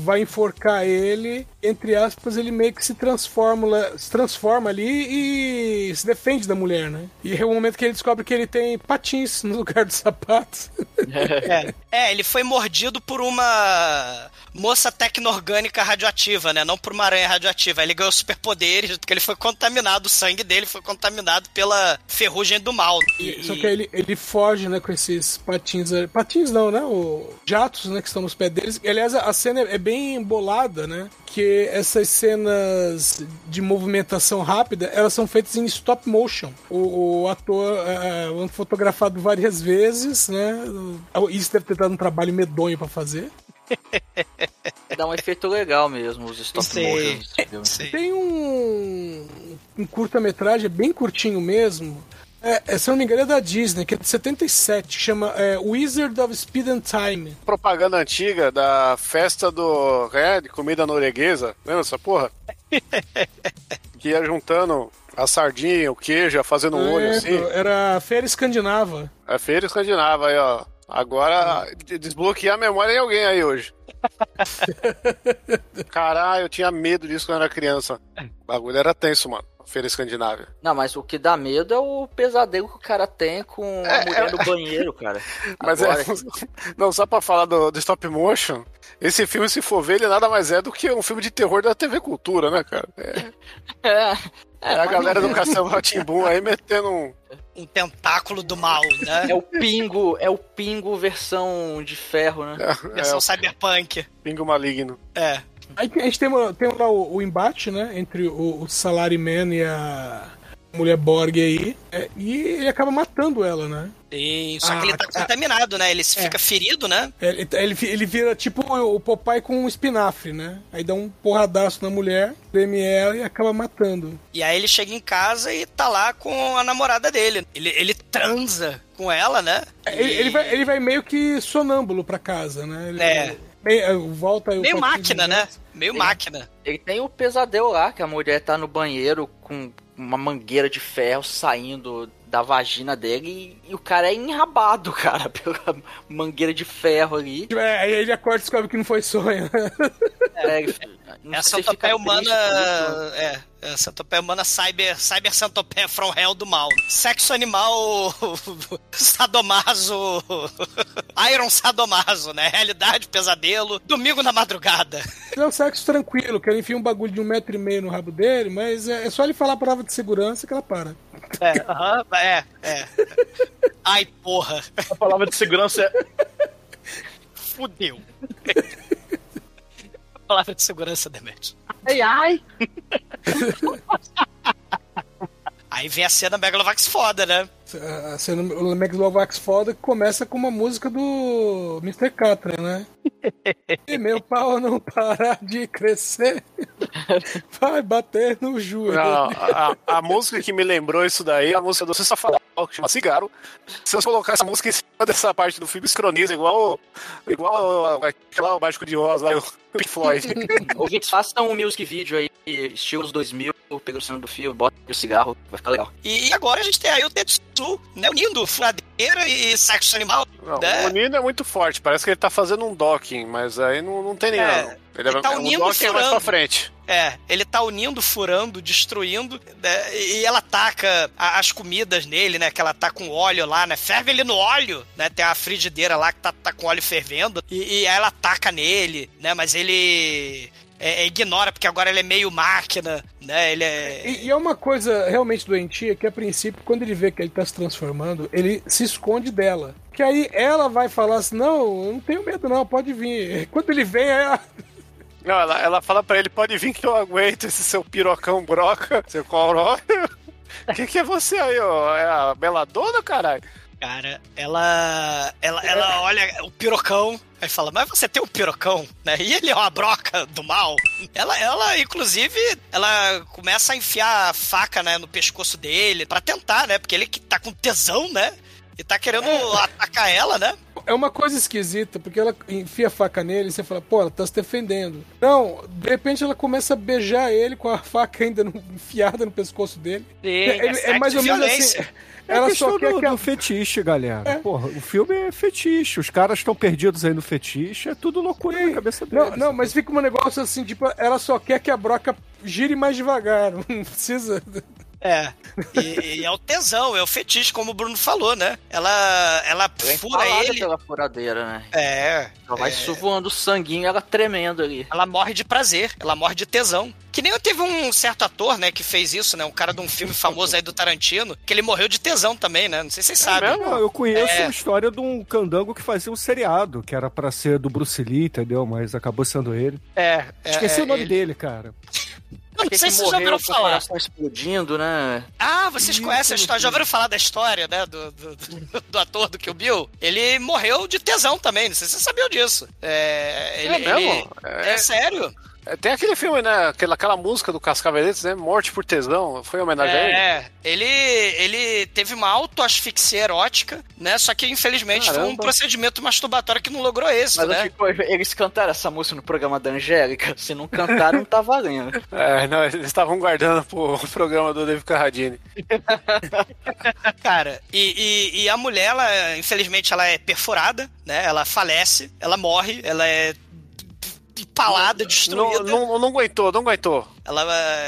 [SPEAKER 7] vai enforcar ele, entre aspas, ele meio que se transforma, se transforma ali e se defende da mulher, né? E é o momento que ele descobre que ele tem patins no lugar dos sapatos.
[SPEAKER 1] É. É, ele foi mordido por uma moça tecno-orgânica radioativa, né? Não por uma aranha radioativa. Ele ganhou superpoderes porque ele foi contaminado, o sangue dele foi contaminado pela ferrugem do mal. E,
[SPEAKER 7] Só que aí ele, ele foge, né, com esses patins. ali. Patins não, né? O jatos, né, que estão nos pés deles. Aliás, a cena é bem embolada, né? Que essas cenas de movimentação rápida, elas são feitas em stop motion. O, o ator é, é fotografado várias vezes, né? Isso deve ter dado um trabalho medonho pra fazer.
[SPEAKER 5] Dá um efeito legal mesmo, os stop motion.
[SPEAKER 7] Tem um, um curta-metragem bem curtinho mesmo. É, é, se eu não me engano, é da Disney, que é de 77, chama é, Wizard of Speed and Time.
[SPEAKER 6] Propaganda antiga da festa do. É, de comida norueguesa. Lembra essa porra? Que ia juntando a sardinha, o queijo, ia fazendo um olho
[SPEAKER 7] É,
[SPEAKER 6] assim.
[SPEAKER 7] Era a feira escandinava.
[SPEAKER 6] É feira escandinava aí, ó. Agora de- desbloquear a memória em alguém aí hoje. Caralho, eu tinha medo disso quando era criança. O bagulho era tenso, mano. Feira escandinava.
[SPEAKER 5] Não, mas o que dá medo é o pesadelo que o cara tem com a mulher no banheiro, cara.
[SPEAKER 6] Mas
[SPEAKER 5] Agora,
[SPEAKER 6] é. Não, só pra falar do, do stop motion, esse filme, se for ver, ele nada mais é do que um filme de terror da TV Cultura, né, cara? É,
[SPEAKER 5] É,
[SPEAKER 6] é a galera do Castelo Ratimbum aí metendo um.
[SPEAKER 1] Um tentáculo do mal, né?
[SPEAKER 5] é o pingo, é o pingo versão de ferro, né?
[SPEAKER 6] É,
[SPEAKER 1] Versão
[SPEAKER 6] é,
[SPEAKER 1] cyberpunk.
[SPEAKER 6] pingo maligno.
[SPEAKER 1] É.
[SPEAKER 7] Aí a gente tem, tem lá o, o embate, né? Entre o, o Salaryman e a mulher Borg aí. é, e ele acaba matando ela, né?
[SPEAKER 1] E, só que
[SPEAKER 7] Ah,
[SPEAKER 1] ele tá
[SPEAKER 7] ah,
[SPEAKER 1] contaminado, né? Ele fica ferido, né?
[SPEAKER 7] Ele, ele, ele vira tipo o Popeye com um espinafre, né? Aí dá um porradaço na mulher, treme ela e acaba matando.
[SPEAKER 1] E aí ele chega em casa e tá lá com a namorada dele. Ele, ele transa com ela, né?
[SPEAKER 7] Ele,
[SPEAKER 1] E-
[SPEAKER 7] ele vai, ele vai meio que sonâmbulo pra casa, né? Ele,
[SPEAKER 1] É.
[SPEAKER 7] meio- volta
[SPEAKER 1] Meio máquina, né? Meio máquina.
[SPEAKER 5] Ele tem o pesadelo lá, que a mulher tá no banheiro com uma mangueira de ferro saindo da vagina dele e, e o cara é enrabado, cara, pela mangueira de ferro ali.
[SPEAKER 7] É, aí ele acorda e descobre que não foi sonho.
[SPEAKER 5] É, ele- não
[SPEAKER 1] É a
[SPEAKER 5] sei se
[SPEAKER 1] centopeia
[SPEAKER 5] fica
[SPEAKER 1] humana.
[SPEAKER 5] isso.
[SPEAKER 1] É, é a centopeia humana cyber, cyber centopeia from hell do mal. Sexo animal sadomaso. Iron sadomaso, né? Realidade, pesadelo. Domingo na madrugada.
[SPEAKER 7] É um sexo tranquilo, que ele enfia um bagulho de um metro e meio no rabo dele, mas é, é só ele falar a palavra de segurança que ela para.
[SPEAKER 1] É, aham, é, é. Ai, porra.
[SPEAKER 4] A palavra de segurança é.
[SPEAKER 1] Fudeu. Palavra de segurança, Demet.
[SPEAKER 4] Ai, ai.
[SPEAKER 1] Aí vem a cena Megalovax foda, né?
[SPEAKER 7] A cena o Megalovax foda que começa com uma música do Mr. Catra, né? e meu pau não parar de crescer, vai bater no joelho.
[SPEAKER 6] Não, a, a- a música que me lembrou isso daí é a música do Fatal, que chama Cigarro. Se eu colocar essa música em cima dessa parte do filme, sincroniza igual, igual aquela o Mágico de Oz lá, o Pink Floyd.
[SPEAKER 5] Ouvintes, façam um music video aí, estilos 2000, pegando o cena do filme, bota o cigarro, vai ficar legal.
[SPEAKER 1] E, agora a gente tem aí o Tetsu, né? Unindo furadeira e sexo animal.
[SPEAKER 6] Não,
[SPEAKER 1] né?
[SPEAKER 6] O Nino é muito forte, parece que ele tá fazendo um docking, mas aí não, não tem nem
[SPEAKER 1] É.
[SPEAKER 6] Ele,
[SPEAKER 1] ele tá
[SPEAKER 6] é, o
[SPEAKER 1] unindo
[SPEAKER 6] docking é mais
[SPEAKER 1] furando.
[SPEAKER 6] pra frente.
[SPEAKER 1] É, ele tá unindo, furando, destruindo, né? e ela taca a- as comidas nele, né? Que ela tá com óleo lá, né? Ferve ele no óleo, né? Tem a frigideira lá que tá, tá com óleo fervendo, e, e aí ela taca nele, né? Mas ele é, é, ignora, porque agora ele é meio máquina, né? Ele é.
[SPEAKER 7] E, e é uma coisa realmente doentia que, a princípio, quando ele vê que ele tá se transformando, ele se esconde dela. Que aí ela vai falar assim: Não, eu não tenho medo, não, pode vir. Quando ele vem, aí ela.
[SPEAKER 6] Não, ela, ela fala pra ele, pode vir que eu aguento esse seu pirocão broca, seu coró. O que, que é você aí, ó? É a Beladona, caralho?
[SPEAKER 1] Cara, ela. Ela, ela olha o pirocão. Aí fala, mas você tem um pirocão, né? E ele é uma broca do mal. Ela, ela, inclusive, ela começa a enfiar a faca, né, no pescoço dele pra tentar, né? Porque ele que tá com tesão, né? E tá querendo atacar ela, né?
[SPEAKER 7] É uma coisa esquisita, porque ela enfia a faca nele e você fala, pô, ela tá se defendendo. Não, de repente ela começa a beijar ele com a faca ainda no- enfiada no pescoço dele. Ele- é mais ou menos assim.
[SPEAKER 3] É
[SPEAKER 7] Ela só quer
[SPEAKER 3] do,
[SPEAKER 7] que
[SPEAKER 3] do fetiche, galera.
[SPEAKER 7] É.
[SPEAKER 3] Porra, o filme é fetiche. Os caras estão perdidos aí no fetiche. É tudo loucura na cabeça deles.
[SPEAKER 7] Não, não, mas fica um negócio assim, tipo, ela só quer que a broca gire mais devagar. Não precisa.
[SPEAKER 1] É. E, e é o tesão, é o fetiche, como o Bruno falou, né? Ela, ela
[SPEAKER 5] Ela é
[SPEAKER 1] fura ele.
[SPEAKER 5] pela furadeira, né?
[SPEAKER 1] É.
[SPEAKER 5] Ela vai suvoando o sanguinho, ela tremendo ali.
[SPEAKER 1] Ela morre de prazer, ela morre de tesão. Que nem teve um certo ator, né, que fez isso, né? Um cara de um filme famoso aí do Tarantino, que ele morreu de tesão também, né? Não sei se vocês sabem.
[SPEAKER 3] Não, eu conheço
[SPEAKER 1] É.
[SPEAKER 3] a história de um candango que fazia um seriado, que era pra ser do Bruce Lee, entendeu? Mas acabou sendo ele.
[SPEAKER 1] É, é,
[SPEAKER 3] Esqueci
[SPEAKER 1] é,
[SPEAKER 3] o nome
[SPEAKER 1] ele-
[SPEAKER 3] dele, cara.
[SPEAKER 1] Não sei se vocês já ouviram falar.
[SPEAKER 5] explodindo, né?
[SPEAKER 1] Ah, vocês conhecem a história, já ouviram falar da história, né, do, do, do- do ator do Kill Bill? Ele morreu de tesão também, não sei se vocês sabiam disso. É, ele,
[SPEAKER 6] É mesmo?
[SPEAKER 1] ele- é sério.
[SPEAKER 6] É, Tem aquele filme, né? Aquela, aquela música do Cascaveletes, né? Morte por tesão. Foi em homenagem a ele?
[SPEAKER 1] É, ele, ele teve uma autoasfixia erótica, né? Só que infelizmente foi um
[SPEAKER 6] Caramba.
[SPEAKER 1] procedimento masturbatório que não logrou êxito,
[SPEAKER 5] Mas
[SPEAKER 1] né?
[SPEAKER 5] fico, eles cantaram essa música no programa da Angélica. Se não cantaram, não tá valendo.
[SPEAKER 6] É, não, eles estavam guardando pro programa do David Carradine.
[SPEAKER 1] Cara, e, e, e a mulher, ela, infelizmente, ela é perfurada, né? Ela falece, ela morre, ela é empalada,
[SPEAKER 6] Não,
[SPEAKER 1] destruída.
[SPEAKER 6] não, não aguentou, não aguentou.
[SPEAKER 1] Ela,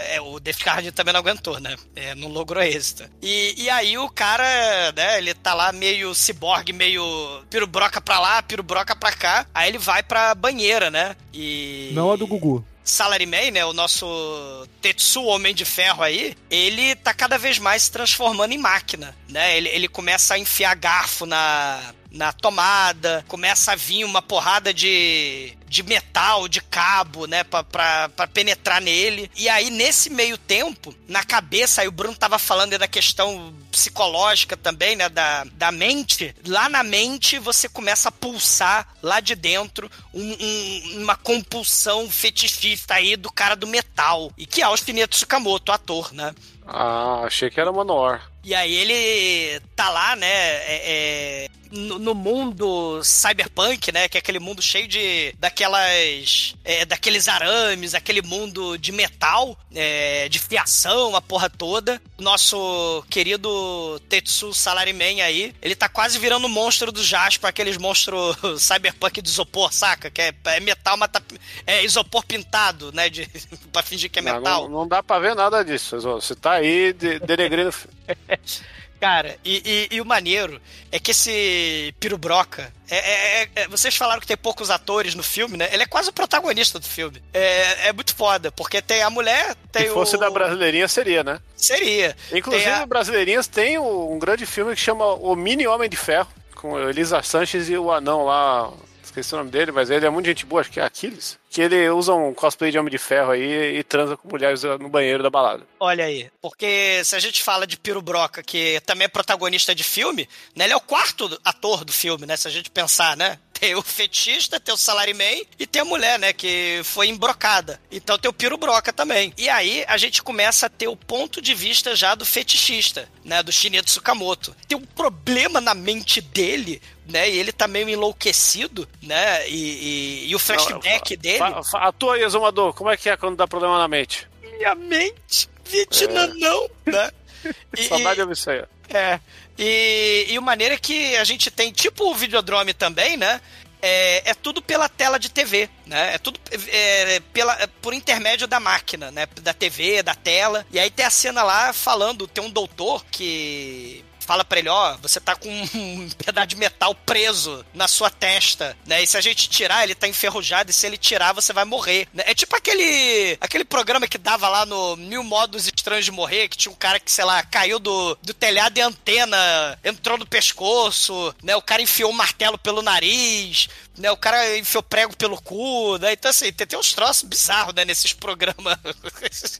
[SPEAKER 1] é, o David Carradine também não aguentou, né? É, não logrou êxito. E, e aí o cara, né, ele tá lá meio ciborgue, meio pirubroca pra lá, pirubroca pra cá. Aí ele vai pra banheira, né? E...
[SPEAKER 3] Não a do Gugu.
[SPEAKER 1] Salaryman, né, o nosso Tetsu Homem de Ferro aí, ele tá cada vez mais se transformando em máquina, né? Ele, ele começa a enfiar garfo na, na tomada, começa a vir uma porrada de, de metal, de cabo, né, pra, pra, pra penetrar nele. E aí, nesse meio tempo, na cabeça, aí o Bruno tava falando da questão psicológica também, né, da, da mente. Lá na mente, você começa a pulsar lá de dentro um- um- uma compulsão fetichista aí do cara do metal. E que é o Shineto Tsukamoto, ator, né?
[SPEAKER 6] Ah, achei que era Manowar.
[SPEAKER 1] E aí ele tá lá, né, é- é, no, no mundo cyberpunk, né, que é aquele mundo cheio de daquelas, é, daqueles arames, aquele mundo de metal, é, de fiação, a porra toda. O Nosso querido Tetsu Salaryman aí, ele tá quase virando o monstro do Jasper, aqueles monstros cyberpunk de isopor, saca? Que é, é metal, mas tá, é isopor pintado, né, de, pra fingir que é
[SPEAKER 6] Não,
[SPEAKER 1] metal.
[SPEAKER 6] Não, não dá pra ver nada disso. Você tá aí de, denegrindo.
[SPEAKER 1] Cara, e, e- e o maneiro é que esse Pirubroca. É, é- é- vocês falaram que tem poucos atores no filme, né? Ele é quase o protagonista do filme. É, é muito foda, porque tem a mulher, tem
[SPEAKER 6] Se fosse
[SPEAKER 1] o.
[SPEAKER 6] da Brasileirinha, seria, né?
[SPEAKER 1] Seria.
[SPEAKER 6] Inclusive,
[SPEAKER 1] Tem a-
[SPEAKER 6] Brasileirinhas tem um grande filme que chama O Mini Homem de Ferro, com Elisa Sanches e o anão lá. Esqueci o nome dele, mas ele é muito gente boa, acho que é Aquiles. Que ele usa um cosplay de Homem de Ferro aí e transa com mulheres no banheiro da balada.
[SPEAKER 1] Olha aí. Porque se a gente fala de Pirubroca, que também é protagonista de filme, né? Ele é o quarto ator do filme, né? Se a gente pensar, né? Tem o fetista, tem o Salaryman e tem a mulher, né? Que foi embrocada. Então tem o Pirubroca também. E aí a gente começa a ter o ponto de vista já do fetichista, né? Do Shinedo Tsukamoto. Tem um problema na mente dele, né? E ele tá meio enlouquecido, né? E, e- e o flashback dele.
[SPEAKER 6] Fa, fa, atua aí, Exumador, como é que é quando dá problema na mente?
[SPEAKER 1] Minha mente, Vietnã não, né? E-
[SPEAKER 6] Saudade de ouvir isso aí. ó.
[SPEAKER 1] É. E, e o maneiro é que a gente tem, tipo o Videodrome também, né? É, é tudo pela tela de TV, né? É tudo é, pela, é por intermédio da máquina, né? Da TV, da tela. E aí tem a cena lá falando, tem um doutor que fala pra ele, ó, você tá com um pedaço de metal preso na sua testa, né? E se a gente tirar, ele tá enferrujado, e se ele tirar, você vai morrer. né? É tipo aquele aquele programa que dava lá no Mil Modos Estranhos de Morrer, que tinha um cara que, sei lá, caiu do, do telhado e a antena entrou no pescoço, né? O cara enfiou um martelo pelo nariz, né? O cara enfiou prego pelo cu, né? Então, assim, tem, tem uns troços bizarros, né? Nesses programas.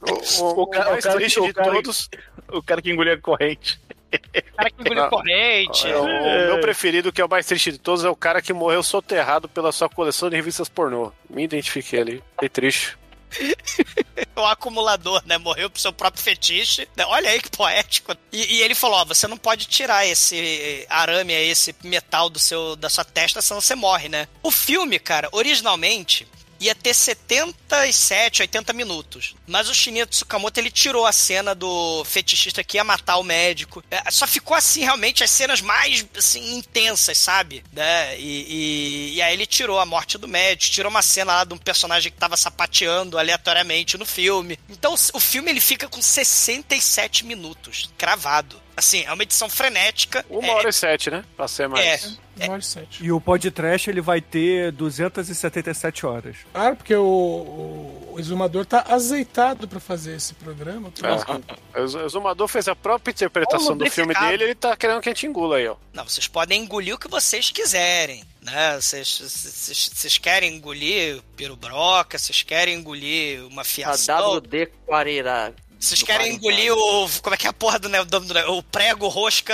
[SPEAKER 6] O, o,
[SPEAKER 4] O cara-
[SPEAKER 6] o mais
[SPEAKER 4] o cara-
[SPEAKER 6] triste
[SPEAKER 4] o
[SPEAKER 6] de
[SPEAKER 4] cara-
[SPEAKER 6] todos.
[SPEAKER 4] O cara que engoliu a corrente.
[SPEAKER 1] O cara que engoliu corrente.
[SPEAKER 6] é, o, o meu preferido, que é o mais triste de todos, é o cara que morreu soterrado pela sua coleção de revistas pornô. Me identifiquei ali. Fiquei triste.
[SPEAKER 1] o acumulador, né? Morreu pro seu próprio fetiche. né? Olha aí que poético. E, e ele falou: ó, você não pode tirar esse arame, esse metal do seu, da sua testa, senão você morre, né? O filme, cara, originalmente. Ia ter 77, 80 minutos. Mas o Shinya Tsukamoto, ele tirou a cena do fetichista que ia matar o médico. É, só ficou assim, realmente, as cenas mais, assim, intensas, sabe? Né? E, e, e aí ele tirou a morte do médico, tirou uma cena lá de um personagem que tava sapateando aleatoriamente no filme. Então o filme, ele fica com 67 minutos, cravado. Assim, é uma edição frenética.
[SPEAKER 6] Uma
[SPEAKER 1] é,
[SPEAKER 6] hora e sete, né? Pra ser mais.
[SPEAKER 1] É.
[SPEAKER 7] Uma hora e sete.
[SPEAKER 3] E o podcast ele vai ter 277 horas.
[SPEAKER 7] Claro, porque o, o, o exumador tá azeitado pra fazer esse programa.
[SPEAKER 6] É. O Exumador fez a própria interpretação do filme dele ele tá querendo que a gente engula aí, ó.
[SPEAKER 1] Não, vocês podem engolir o que vocês quiserem, né? Vocês, vocês, vocês querem engolir pirubroca, vocês querem engolir uma
[SPEAKER 5] A
[SPEAKER 1] fiação.
[SPEAKER 5] WD Quareira
[SPEAKER 1] Vocês querem engolir o. Como é que é a porra do, né, do, do- o prego rosca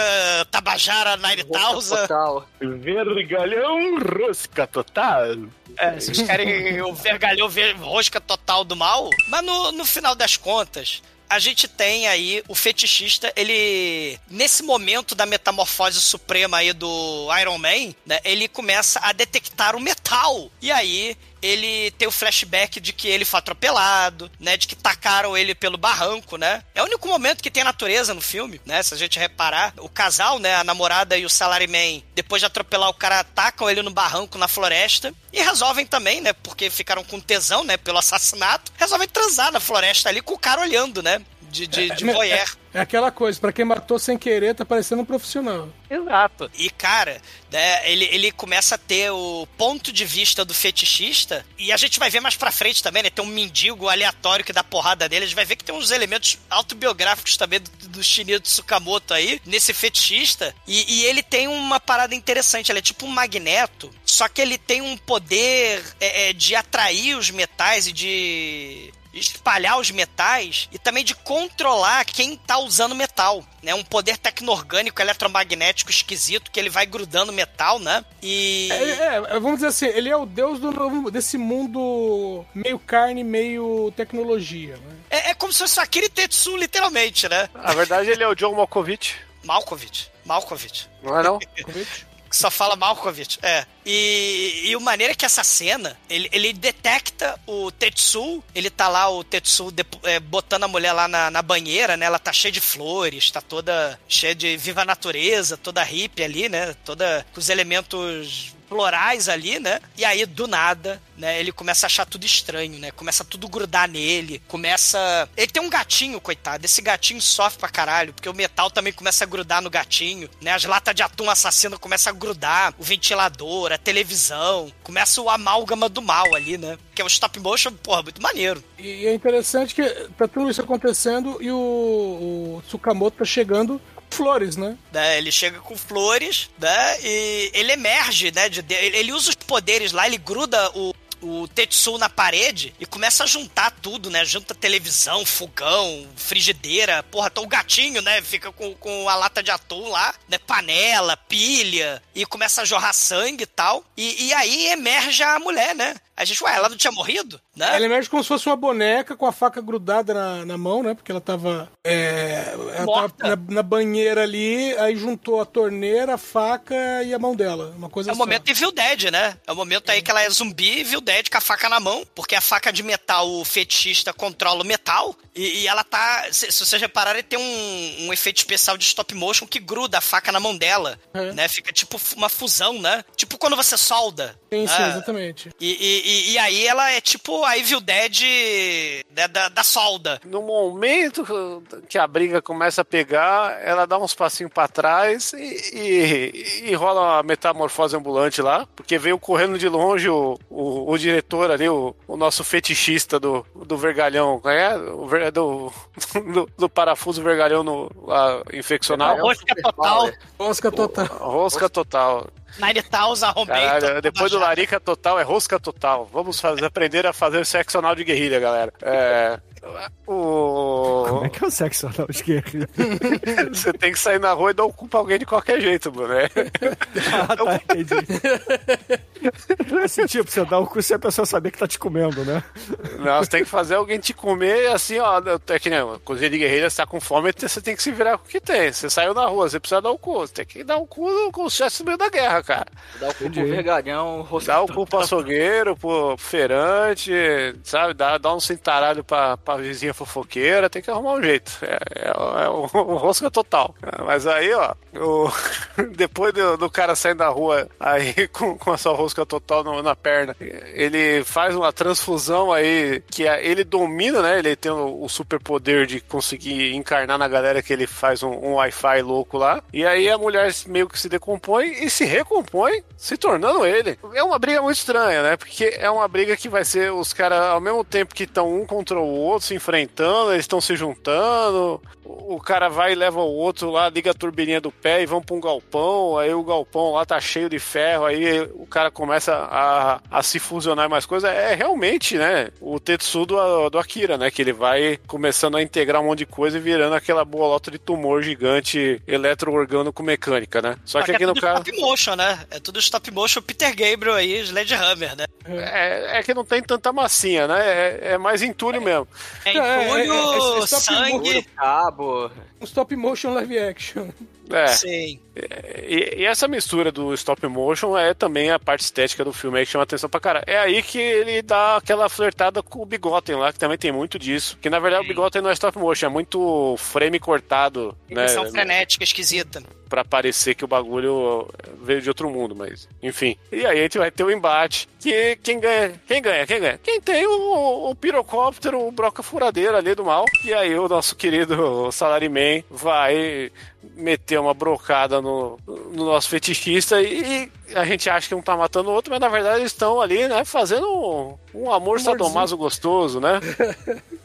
[SPEAKER 1] tabajara naritausa?
[SPEAKER 5] Total.
[SPEAKER 6] Vergalhão rosca total.
[SPEAKER 1] É, vocês querem o vergalhão ver- rosca total do mal? Mas no, no final das contas, a gente tem aí o fetichista, ele. Nesse momento da metamorfose suprema aí do Iron Man, né? Ele começa a detectar o metal. E aí. Ele tem o flashback de que ele foi atropelado, né? De que tacaram ele pelo barranco, né? É o único momento que tem natureza no filme, né? Se a gente reparar, o casal, né? A namorada e o salaryman, depois de atropelar o cara, atacam ele no barranco na floresta e resolvem também, né? Porque ficaram com tesão, né? Pelo assassinato, resolvem transar na floresta ali com o cara olhando, né? De, de, de voyeur.
[SPEAKER 7] É aquela coisa, pra quem matou sem querer, tá parecendo um profissional.
[SPEAKER 1] Exato. E, cara, né, ele, ele começa a ter o ponto de vista do fetichista, e a gente vai ver mais pra frente também, né? Tem um mendigo aleatório que dá porrada nele, a gente vai ver que tem uns elementos autobiográficos também do, do Shinichi Tsukamoto aí, nesse fetichista, e, e ele tem uma parada interessante, ele é tipo um magneto, só que ele tem um poder é, é, de atrair os metais e de espalhar os metais e também de controlar quem tá usando metal, né? Um poder tecno-orgânico eletromagnético esquisito que ele vai grudando metal, né? E
[SPEAKER 7] É, é, vamos dizer assim, ele é o deus do novo, desse mundo meio carne, meio tecnologia. Né?
[SPEAKER 1] é, é como se fosse Akira Tetsu, literalmente, né?
[SPEAKER 6] Na verdade, ele é o John Malkovich.
[SPEAKER 1] Malkovich. Malkovich.
[SPEAKER 6] Não é não?
[SPEAKER 1] que só fala Malkovich. É. E, e o maneiro é que essa cena, ele, ele detecta o Tetsu, ele tá lá, o Tetsu depo- é, botando a mulher lá na, na banheira, né? Ela tá cheia de flores, tá toda cheia de viva natureza, toda hippie ali, né? Toda com os elementos florais ali, né? E aí, do nada, né? Ele começa a achar tudo estranho, né? Começa tudo grudar nele, começa... Ele tem um gatinho, coitado. Esse gatinho sofre pra caralho, porque o metal também começa a grudar no gatinho, né? As latas de atum assassino começam a grudar, o ventilador, a televisão, começa o amálgama do mal ali, né? Que é o stop motion, porra, muito maneiro.
[SPEAKER 7] E é interessante que tá tudo isso acontecendo e o, o Tsukamoto tá chegando flores, né?
[SPEAKER 1] né? Ele chega com flores, né? E ele emerge, né? De, ele usa os poderes lá, ele gruda o, o Tetsu na parede e começa a juntar tudo, né? Junta televisão, fogão, frigideira, porra, então o gatinho, né? Fica com, com a lata de atum lá, né? Panela, pilha, e começa a jorrar sangue e tal. E, e aí emerge a mulher, né? A gente, ué, ela não tinha morrido? Né?
[SPEAKER 7] Ela emerge como se fosse uma boneca com a faca grudada na, na mão, né? Porque ela tava, é, ela
[SPEAKER 1] Morta.
[SPEAKER 7] tava na, na banheira ali, aí juntou a torneira, a faca e a mão dela. Uma coisa
[SPEAKER 1] É o
[SPEAKER 7] só.
[SPEAKER 1] momento Evil Dead, né? É o momento aí que ela é zumbi Evil Dead com a faca na mão, porque a faca de metal, o fetichista controla o metal, e, e ela tá. Se, se vocês repararem, tem um, um efeito especial de stop motion que gruda a faca na mão dela,
[SPEAKER 7] É.
[SPEAKER 1] né? Fica tipo uma fusão, né? Tipo quando você solda.
[SPEAKER 7] Sim, sim,
[SPEAKER 1] né?
[SPEAKER 7] exatamente.
[SPEAKER 1] E, e- e- e aí ela é tipo a Evil Dead da, da, da solda.
[SPEAKER 6] No momento que a briga começa a pegar, ela dá uns passinhos pra trás e, e- e rola uma metamorfose ambulante lá, porque veio correndo de longe o, o, o diretor ali, o, o nosso fetichista do, do vergalhão, qual é? O ver- do, do, do parafuso vergalhão no, lá, infeccional.
[SPEAKER 5] Vergalhão
[SPEAKER 1] Rosca total.
[SPEAKER 6] Rosca total.
[SPEAKER 1] Nine Taus arrombei.
[SPEAKER 6] Caralho, depois do larica total é rosca total. Vamos fazer, aprender a fazer sexo anal de guerrilha, galera. É. O.
[SPEAKER 3] Como é que é o sexo anal de guerrilha?
[SPEAKER 6] Você tem que sair na rua e dar o cu pra alguém de qualquer jeito, mano. né?
[SPEAKER 3] Ah, tá, entendi. Assim, tipo, você dá o cu sem a pessoa saber que tá te comendo, né?
[SPEAKER 6] Não, você tem que fazer alguém te comer assim, ó. É que nem cozinha de guerrilha, você tá com fome, você tem que se virar com o que tem. Você saiu na rua, você precisa dar o cu. Você tem que dar o cu com os chefes no meio da guerra, cara.
[SPEAKER 5] Dá o cu pro vergalhão,
[SPEAKER 6] Dá o cu pro açougueiro, pro feirante, sabe? Dá, dá um cintaralho pra, pra vizinha fofoqueira, tem que arrumar um jeito. É, é, é o rosca total. Mas aí, ó, o- depois do, do cara sair da rua aí com, com a sua rosca total no- na perna, ele faz uma transfusão aí que a- ele domina, né? Ele tem o, o superpoder de conseguir encarnar na galera que ele faz um, um Wi-Fi louco lá. E aí a mulher meio que se decompõe e se recompõe, se tornando ele. É uma briga muito estranha, né? Porque é uma briga que vai ser os caras, ao mesmo tempo que estão um contra o todos se enfrentando, eles estão se juntando. O cara vai e leva o outro lá, liga a turbininha do pé e vão pra um galpão. Aí o galpão lá tá cheio de ferro. Aí o cara começa a, a se fusionar mais coisas. É realmente, né? O Tetsu do, do Akira, né? Que ele vai começando a integrar um monte de coisa e virando aquela bolota de tumor gigante eletroorgânico mecânica, né? Só que
[SPEAKER 1] é
[SPEAKER 6] aqui no
[SPEAKER 1] tudo
[SPEAKER 6] caso.
[SPEAKER 1] stop motion, né? É tudo stop motion Peter Gabriel aí, Sledgehammer, né?
[SPEAKER 6] É, é que não tem tanta massinha, né? É, é mais entulho mesmo.
[SPEAKER 1] É
[SPEAKER 7] é,
[SPEAKER 1] entulho,
[SPEAKER 7] é, é, stop
[SPEAKER 5] Cabo.
[SPEAKER 7] Um stop motion live action.
[SPEAKER 6] É.
[SPEAKER 1] Sim.
[SPEAKER 6] E, e essa mistura do stop motion é também a parte estética do filme aí que chama atenção pra cara. É aí que ele dá aquela flertada com o Bigotten lá, que também tem muito disso. Que na verdade o Bigotten não é stop motion, é muito frame cortado, né?
[SPEAKER 1] Edição frenética, esquisita.
[SPEAKER 6] Pra parecer que o bagulho veio de outro mundo, mas enfim. E aí a gente vai ter o embate. Que quem ganha? Quem ganha? Quem ganha? Quem tem o, o pirocóptero, o broca furadeira ali do mal. E aí o nosso querido Salaryman vai meter uma brocada no, no nosso fetichista e, a gente acha que um tá matando o outro, mas na verdade eles estão ali, né, fazendo um, um amor sadomaso gostoso, né?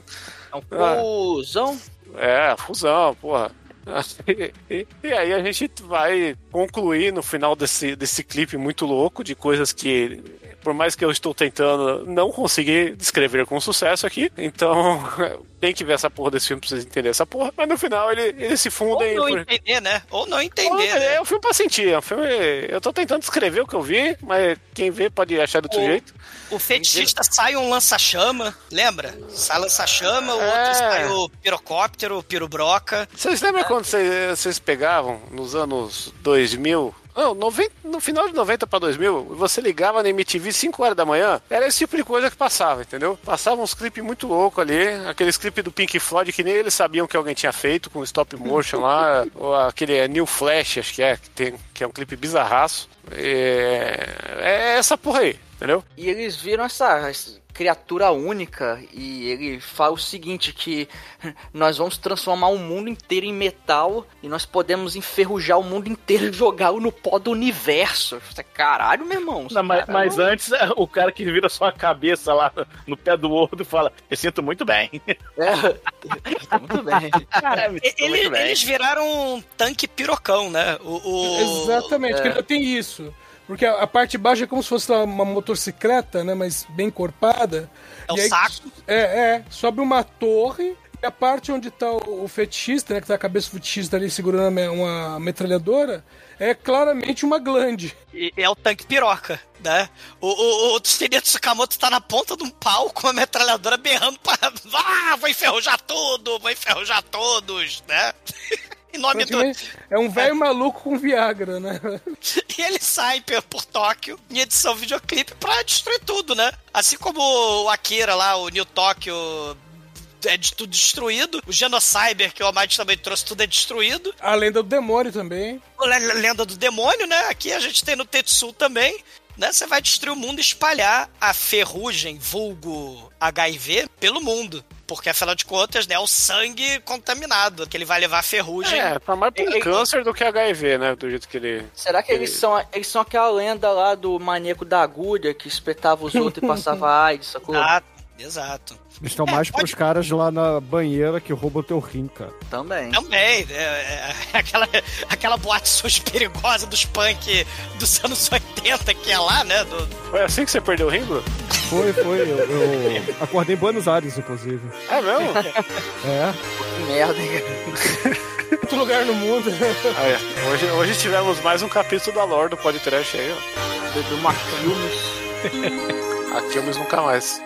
[SPEAKER 5] É um fusão.
[SPEAKER 6] É, fusão, porra. E, e aí a gente vai concluir no final desse, desse clipe muito louco de coisas que, por mais que eu estou tentando, não consegui descrever com sucesso aqui. Então, tem que ver essa porra desse filme pra vocês entenderem essa porra. Mas no final ele, eles se
[SPEAKER 1] Ou
[SPEAKER 6] fundem.
[SPEAKER 1] não entender, né? Ou não entender,
[SPEAKER 6] é,
[SPEAKER 1] né?
[SPEAKER 6] é um filme pra sentir. É um filme. Eu tô tentando descrever o que eu vi, mas quem vê pode achar do outro
[SPEAKER 1] O-
[SPEAKER 6] jeito.
[SPEAKER 1] O fetichista sai um lança-chama, lembra? Sai lança-chama, o
[SPEAKER 6] É.
[SPEAKER 1] outro sai o pirocóptero, o pirobroca.
[SPEAKER 6] Vocês lembram quando vocês, vocês pegavam nos anos 2000? Não, 90, no final de 90 pra 2000, você ligava na MTV 5 horas da manhã, era esse tipo de coisa que passava, entendeu? Passavam uns clipes muito loucos ali, aqueles clipes do Pink Floyd que nem eles sabiam que alguém tinha feito com stop motion lá, ou aquele é, New Flash, acho que é, que, tem, que é um clipe bizarraço. É, é essa porra aí, entendeu?
[SPEAKER 5] E eles viram essa criatura única e ele fala o seguinte que nós vamos transformar o mundo inteiro em metal e nós podemos enferrujar o mundo inteiro e jogá-lo no pó do universo. Caralho, meu irmão.
[SPEAKER 4] Não, mas, mas antes, é, o cara que vira só a cabeça lá no pé do outro fala: Eu sinto muito bem.
[SPEAKER 5] É, muito bem.
[SPEAKER 4] Cara,
[SPEAKER 1] Ele-
[SPEAKER 4] muito bem.
[SPEAKER 1] eles viraram um tanque pirocão, né? O, o-
[SPEAKER 7] Exatamente, que ainda tem isso. Porque a, a parte baixa é como se fosse uma motocicleta, né? Mas bem corpada.
[SPEAKER 1] É o
[SPEAKER 7] aí-
[SPEAKER 1] saco.
[SPEAKER 7] É, é. Sobe uma torre. E a parte onde tá o, fetichista, né? Que tá a cabeça do fetichista ali segurando uma metralhadora. É claramente uma glande.
[SPEAKER 1] E é o tanque piroca, né? O, o, o Tsuteria Tsukamoto tá na ponta de um pau com a metralhadora berrando pra. Ah, vou enferrujar tudo, vou enferrujar todos, né? em nome do.
[SPEAKER 7] É um velho maluco com Viagra, né?
[SPEAKER 1] E ele sai por, por Tóquio em edição videoclipe pra destruir tudo, né? Assim como o Akira lá, o New Tóquio. É de tudo destruído. O Genocyber, que o Almighty também trouxe, tudo é destruído.
[SPEAKER 7] A lenda do demônio também.
[SPEAKER 1] Le- Lenda do Demônio, né? Aqui a gente tem no Tetsu também. Né? Você vai destruir o mundo e espalhar a ferrugem, vulgo HIV, pelo mundo. Porque, afinal de contas, né, é o sangue contaminado, que ele vai levar a ferrugem.
[SPEAKER 6] É, tá mais pra um
[SPEAKER 5] Ele-
[SPEAKER 6] câncer do que HIV, né? Do jeito que ele.
[SPEAKER 5] Será que eles são, eles são aquela lenda lá do maníaco da agulha que espetava os outros e passava AIDS, sacou?
[SPEAKER 1] Exato, exato.
[SPEAKER 3] Eles estão
[SPEAKER 1] É,
[SPEAKER 3] mais
[SPEAKER 1] pode-
[SPEAKER 3] pros caras lá na banheira que roubam teu rim, cara.
[SPEAKER 5] Também.
[SPEAKER 1] Também, é, é, aquela, aquela boate suja perigosa dos punk dos anos 80 que é lá, né? Do,
[SPEAKER 6] Foi assim que você perdeu o rim, Bruno?
[SPEAKER 3] Foi, foi. Eu, eu acordei em Buenos Aires, inclusive.
[SPEAKER 6] É mesmo?
[SPEAKER 3] É.
[SPEAKER 5] Que merda, hein?
[SPEAKER 7] Outro lugar no mundo.
[SPEAKER 6] Aí, hoje, hoje tivemos mais um capítulo da lore do podcast aí, ó.
[SPEAKER 5] Do Marquilmes.
[SPEAKER 6] Aqui eu nunca mais.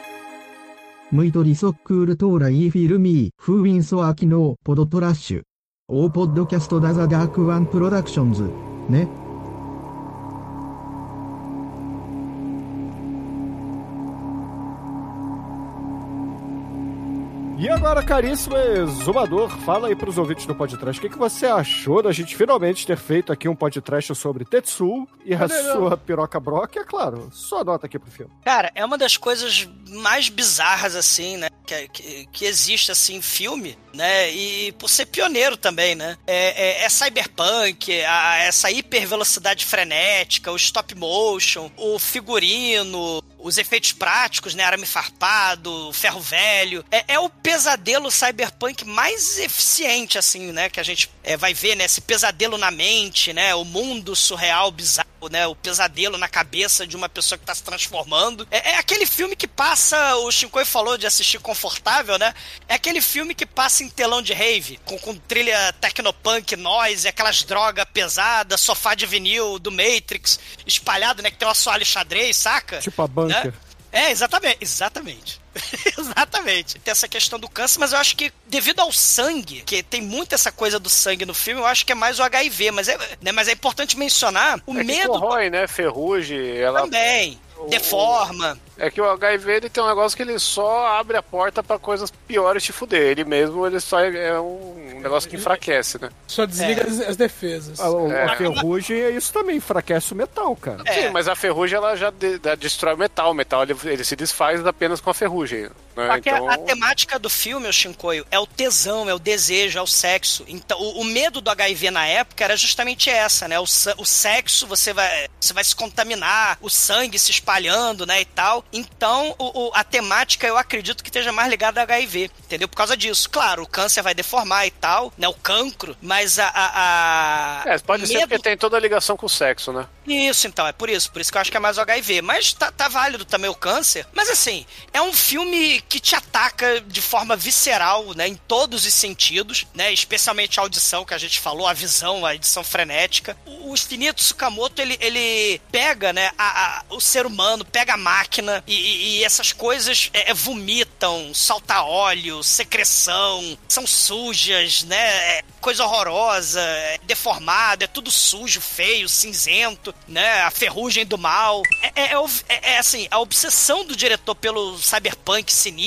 [SPEAKER 10] ムイトリソックールトーライフィルミー、フーウィンソアキノポドトラッシュ。オーポッドキャストダザダークワンプロダクションズ。ね。
[SPEAKER 3] E agora, caríssimo exumador, fala aí pros ouvintes do podcast, o que, que você achou da gente finalmente ter feito aqui um podcast sobre Tetsu e a sua piroca broca? E, é claro, só nota aqui pro filme.
[SPEAKER 1] Cara, é uma das coisas mais bizarras, assim, né? Que, que, que existe, assim, em filme, né? E por ser pioneiro também, né? É, é, é cyberpunk, a- essa hipervelocidade frenética, o stop motion, o figurino, os efeitos práticos, né? Arame farpado, ferro velho. É, é o pesadelo cyberpunk mais eficiente, assim, né? Que a gente é, vai ver, né? Esse pesadelo na mente, né? O mundo surreal, bizarro né, o pesadelo na cabeça de uma pessoa que tá se transformando. É, é aquele filme que passa, o Shinkoi falou de assistir confortável, né? É aquele filme que passa em telão de rave, com, com trilha tecnopunk, noise, aquelas drogas pesadas, sofá de vinil do Matrix, espalhado, né? Que tem uma soalha xadrez, saca?
[SPEAKER 3] Tipo a
[SPEAKER 1] Né? É, exatamente, exatamente. exatamente. Tem essa questão do câncer, mas eu acho que devido ao sangue, que tem muito essa coisa do sangue no filme, eu acho que é mais o HIV, mas é, né, mas é importante mencionar o
[SPEAKER 6] é
[SPEAKER 1] medo.
[SPEAKER 6] Que corrói, né? Ferrugem, ela.
[SPEAKER 1] Também. Deforma.
[SPEAKER 6] É que o HIV ele tem um negócio que ele só abre a porta para coisas piores te fuder. Ele mesmo ele só é, é um negócio que enfraquece, né?
[SPEAKER 7] Só desliga as, as defesas.
[SPEAKER 3] A, a
[SPEAKER 6] É.
[SPEAKER 3] ferrugem é isso também, enfraquece o metal, cara.
[SPEAKER 1] É.
[SPEAKER 6] Sim, mas a ferrugem ela já de- da- destrói o metal. O metal ele, ele se desfaz apenas com a ferrugem. Né?
[SPEAKER 1] Só que a-
[SPEAKER 6] Então,
[SPEAKER 1] a, temática do filme, o Shinkoio, é o tesão, é o desejo, é o sexo. Então, o, o medo do HIV na época era justamente essa, né? O, o sexo, você vai, você vai se contaminar, o sangue se espalhando, né, e tal. Então, o- o- a temática, eu acredito que esteja mais ligada ao HIV, entendeu? Por causa disso. Claro, o câncer vai deformar e tal, né, o cancro, mas a... a, a-
[SPEAKER 6] É, pode
[SPEAKER 1] o
[SPEAKER 6] ser
[SPEAKER 1] medo-
[SPEAKER 6] porque tem toda a ligação com o sexo, né?
[SPEAKER 1] isso, então, é por isso. Por isso que eu acho que é mais o HIV. Mas tá, tá válido também o câncer. Mas assim, é um filme que te ataca de forma visceral, né? Em todos os sentidos, né? Especialmente a audição que a gente falou, a visão, a edição frenética. O, Infinito Tsukamoto, ele, ele pega, né? a- a- o ser humano, pega a máquina e, e- e essas coisas é, é, vomitam, salta óleo, secreção, são sujas, né? É coisa horrorosa, é deformado, é tudo sujo, feio, cinzento, né? A ferrugem do mal. É, é- é é- é, assim, a obsessão do diretor pelo cyberpunk sinistro,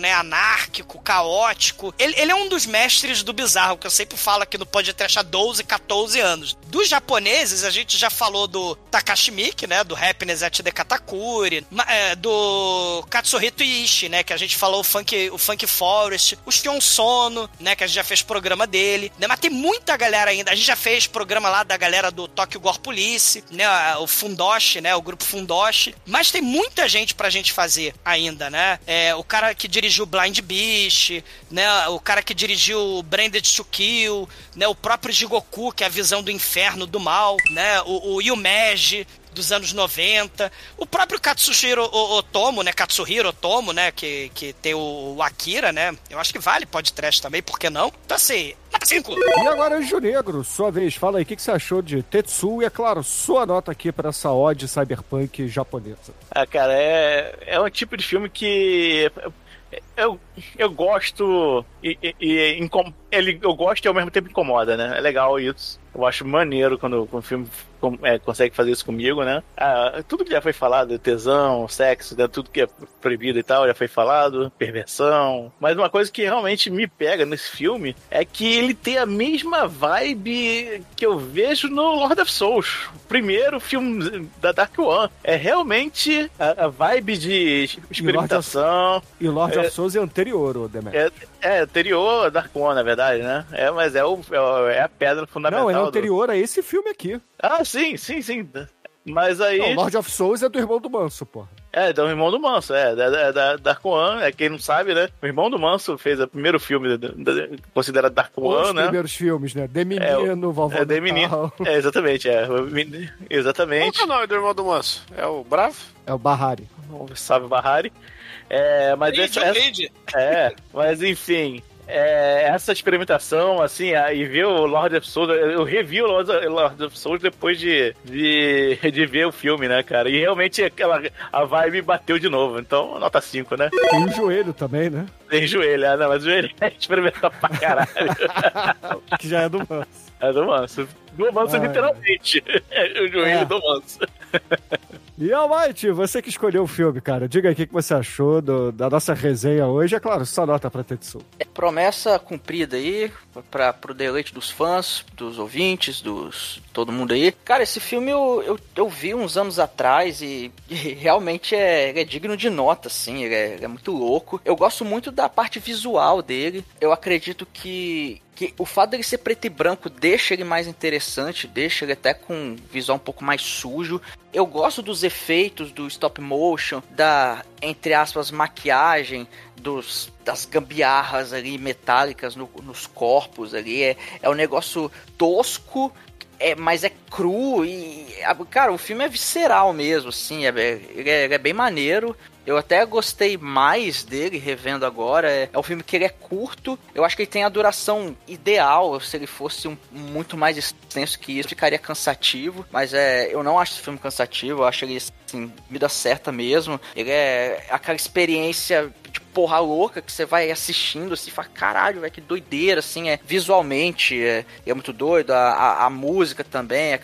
[SPEAKER 1] né? Anárquico, caótico. Ele, ele é um dos mestres do bizarro, que eu sempre falo aqui no podcast há 12, 14 anos. Dos japoneses, a gente já falou do Takashi Miike, né? Do Happiness at the Katakuri, é, do Katsuhito Ishii, né? Que a gente falou o Funk, o Funk Forest, o Shion Sono, né? Que a gente já fez programa dele, né? Mas tem muita galera ainda. A gente já fez programa lá da galera do Tokyo Gore Police, né? O Fundoshi, né? O grupo Fundoshi. Mas tem muita gente pra gente fazer ainda, né? É, o cara que dirigiu Blind Beast, né? O cara que dirigiu Branded to Kill, né? O próprio Jigoku, que é a visão do inferno, do mal, né? O, o Yumeji, dos anos 90. O próprio Katsuhiro O- Otomo, né? Katsuhiro Otomo, né? Que, que tem o, o Akira, né? Eu acho que vale podcast também, por que não? Então assim, nota 5.
[SPEAKER 3] E agora, Anjo Negro, sua vez. Fala aí, o que, que você achou de Tetsu? E, é claro, sua nota aqui para essa ode cyberpunk japonesa.
[SPEAKER 4] Ah, cara, é, é um tipo de filme que eu, eu gosto e, e- e incom- ele, eu gosto e ao mesmo tempo incomoda, né? É legal isso. Eu acho maneiro quando, quando o filme é, consegue fazer isso comigo, né? Ah, tudo que já foi falado, tesão, sexo, né? tudo que é proibido e tal, já foi falado, perversão. Mas uma coisa que realmente me pega nesse filme é que ele tem a mesma vibe que eu vejo no Lord of Souls. O primeiro filme da Dark One. É realmente a, a vibe de experimentação.
[SPEAKER 3] E Lord
[SPEAKER 4] É.
[SPEAKER 3] of Souls é anterior, Demet.
[SPEAKER 4] É, é anterior a Dark One, na verdade, né? É, mas é, o, é o- é a pedra fundamental.
[SPEAKER 3] Não, é
[SPEAKER 4] do-
[SPEAKER 3] anterior a esse filme aqui.
[SPEAKER 4] Ah, sim, sim, sim. Mas aí.
[SPEAKER 3] Não, Lord of Souls é do irmão do Manso, porra.
[SPEAKER 4] É, do irmão do Manso, é, da, da, da Dark One, é quem não sabe, né? O irmão do Manso fez o primeiro filme da- da- considerado Dark
[SPEAKER 3] Os
[SPEAKER 4] One, né?
[SPEAKER 3] primeiros filmes, né? De
[SPEAKER 4] É,
[SPEAKER 3] Menino, Vovó
[SPEAKER 4] É,
[SPEAKER 3] do
[SPEAKER 4] de menino. É, exatamente, é. O men-
[SPEAKER 6] Qual
[SPEAKER 4] Exatamente.
[SPEAKER 6] que é o nome do irmão do Manso? É o Bravo?
[SPEAKER 3] É o Bahari.
[SPEAKER 4] Salve Bahari. É, mas essa, essa- É, mas enfim. é, essa experimentação, assim, a- e ver o Lord of Souls, eu revi o Lord of Souls depois de, de, de ver o filme, né, cara? E realmente aquela, a vibe bateu de novo. Então, nota 5, né?
[SPEAKER 3] Tem o joelho também, né?
[SPEAKER 4] Tem joelho, ah, não, mas joelho é experimentar pra caralho.
[SPEAKER 3] Que já é do Manso.
[SPEAKER 4] É do manso. Do manso,
[SPEAKER 3] Ai.
[SPEAKER 4] literalmente. É o joelho
[SPEAKER 3] É.
[SPEAKER 4] do manso.
[SPEAKER 3] E Almighty, você que escolheu o filme, cara. Diga aí o que você achou do- da nossa resenha hoje. É claro, sua nota pra Tetsu.
[SPEAKER 5] É promessa cumprida aí, pra, pro deleite dos fãs, dos ouvintes, dos todo mundo aí. Cara, esse filme eu, eu, eu vi uns anos atrás e, e realmente é, é digno de nota, assim, ele é, ele é muito louco. Eu gosto muito da parte visual dele. Eu acredito que que o fato dele ser preto e branco deixa ele mais interessante, deixa ele até com um visual um pouco mais sujo. Eu gosto dos efeitos do stop motion, da, entre aspas, maquiagem, dos, das gambiarras ali metálicas no, nos corpos ali. É, é um negócio tosco, é, mas é cru e. Cara, o filme é visceral mesmo, assim. É, é, ele é bem maneiro. Eu até gostei mais dele revendo agora. É, é um filme que ele é curto. Eu acho que ele tem a duração ideal. Se ele fosse um, muito mais extenso que isso, ficaria cansativo. Mas é, eu não acho esse filme cansativo. Eu acho ele assim, vida certa mesmo. Ele é aquela experiência porra louca que você vai assistindo assim, fala, caralho, velho, que doideira, assim, é visualmente, é, é muito doido, a, a, a música também, é,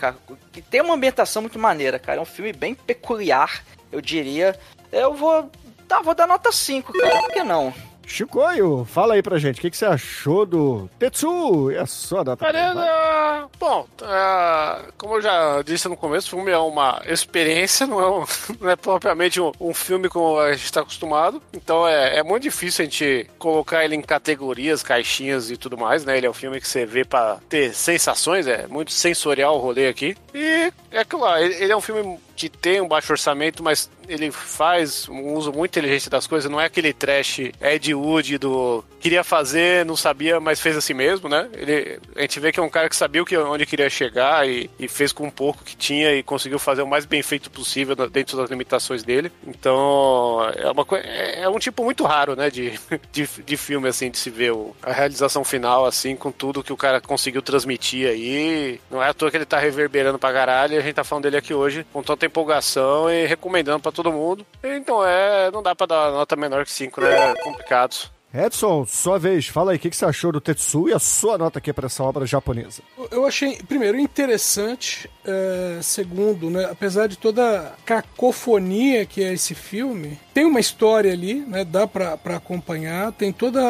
[SPEAKER 5] que tem uma ambientação muito maneira, cara, é um filme bem peculiar, eu diria, eu vou. Tá, vou dar nota 5, cara. Por que não?
[SPEAKER 3] Chicoio, fala aí pra gente, o que, que, você achou do Tetsu e a sua data?
[SPEAKER 6] Arena! Bom, uh, como eu já disse no começo, o filme é uma experiência, não é, um, não é propriamente um, um, filme como a gente está acostumado. Então é, é, muito difícil a gente colocar ele em categorias, caixinhas e tudo mais, né? Ele é um filme que você vê para ter sensações, é muito sensorial o rolê aqui. E é aquilo lá, ele é um filme que tem um baixo orçamento, mas ele faz um uso muito inteligente das coisas. Não é aquele trash Ed Wood do queria fazer, não sabia, mas fez assim mesmo, né? Ele, a gente vê que é um cara que sabia onde queria chegar e, e fez com um pouco que tinha e conseguiu fazer o mais bem feito possível dentro das limitações dele. Então, é, uma, é, é um tipo muito raro, né? De, de, de filme, assim, de se ver o, a realização final, assim, com tudo que o cara conseguiu transmitir aí. Não é à toa que ele tá reverberando pra caralho e a gente tá falando dele aqui hoje com tanta empolgação e recomendando para todo mundo. Então é, não dá para dar nota menor que 5, né? É complicado.
[SPEAKER 3] Edson, sua vez, fala aí, o que, que, você achou do Tetsu e a sua nota aqui para essa obra japonesa?
[SPEAKER 7] Eu achei, primeiro, interessante, é, segundo, né, apesar de toda a cacofonia que é esse filme, tem uma história ali, né, dá para acompanhar, tem toda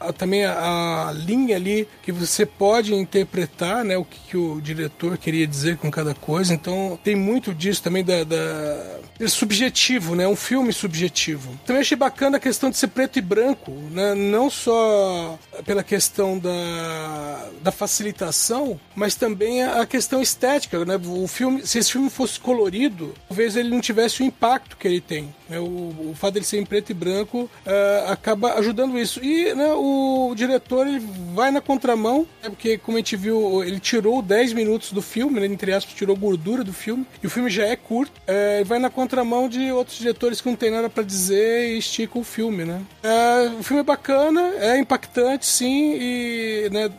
[SPEAKER 7] a, também a, a, linha ali que você pode interpretar, né, o que, que, o diretor queria dizer com cada coisa, então tem muito disso também da, da é subjetivo, né, um filme subjetivo. Também achei bacana a questão de ser preto e branco, né? não só pela questão da, da facilitação, mas também a, questão estética. Né? O filme, se esse filme fosse colorido, talvez ele não tivesse o impacto que ele tem. Né? O, o fato dele ser em preto e branco uh, acaba ajudando isso. E né, o, diretor ele vai na contramão, né? porque como a gente viu, ele tirou 10 minutos do filme, né? entre aspas, tirou gordura do filme, e o filme já é curto, uh, e vai na contramão de outros diretores que não tem nada para dizer e estica o filme, né? Uh, o filme é bacana, é impactante, sim, e né,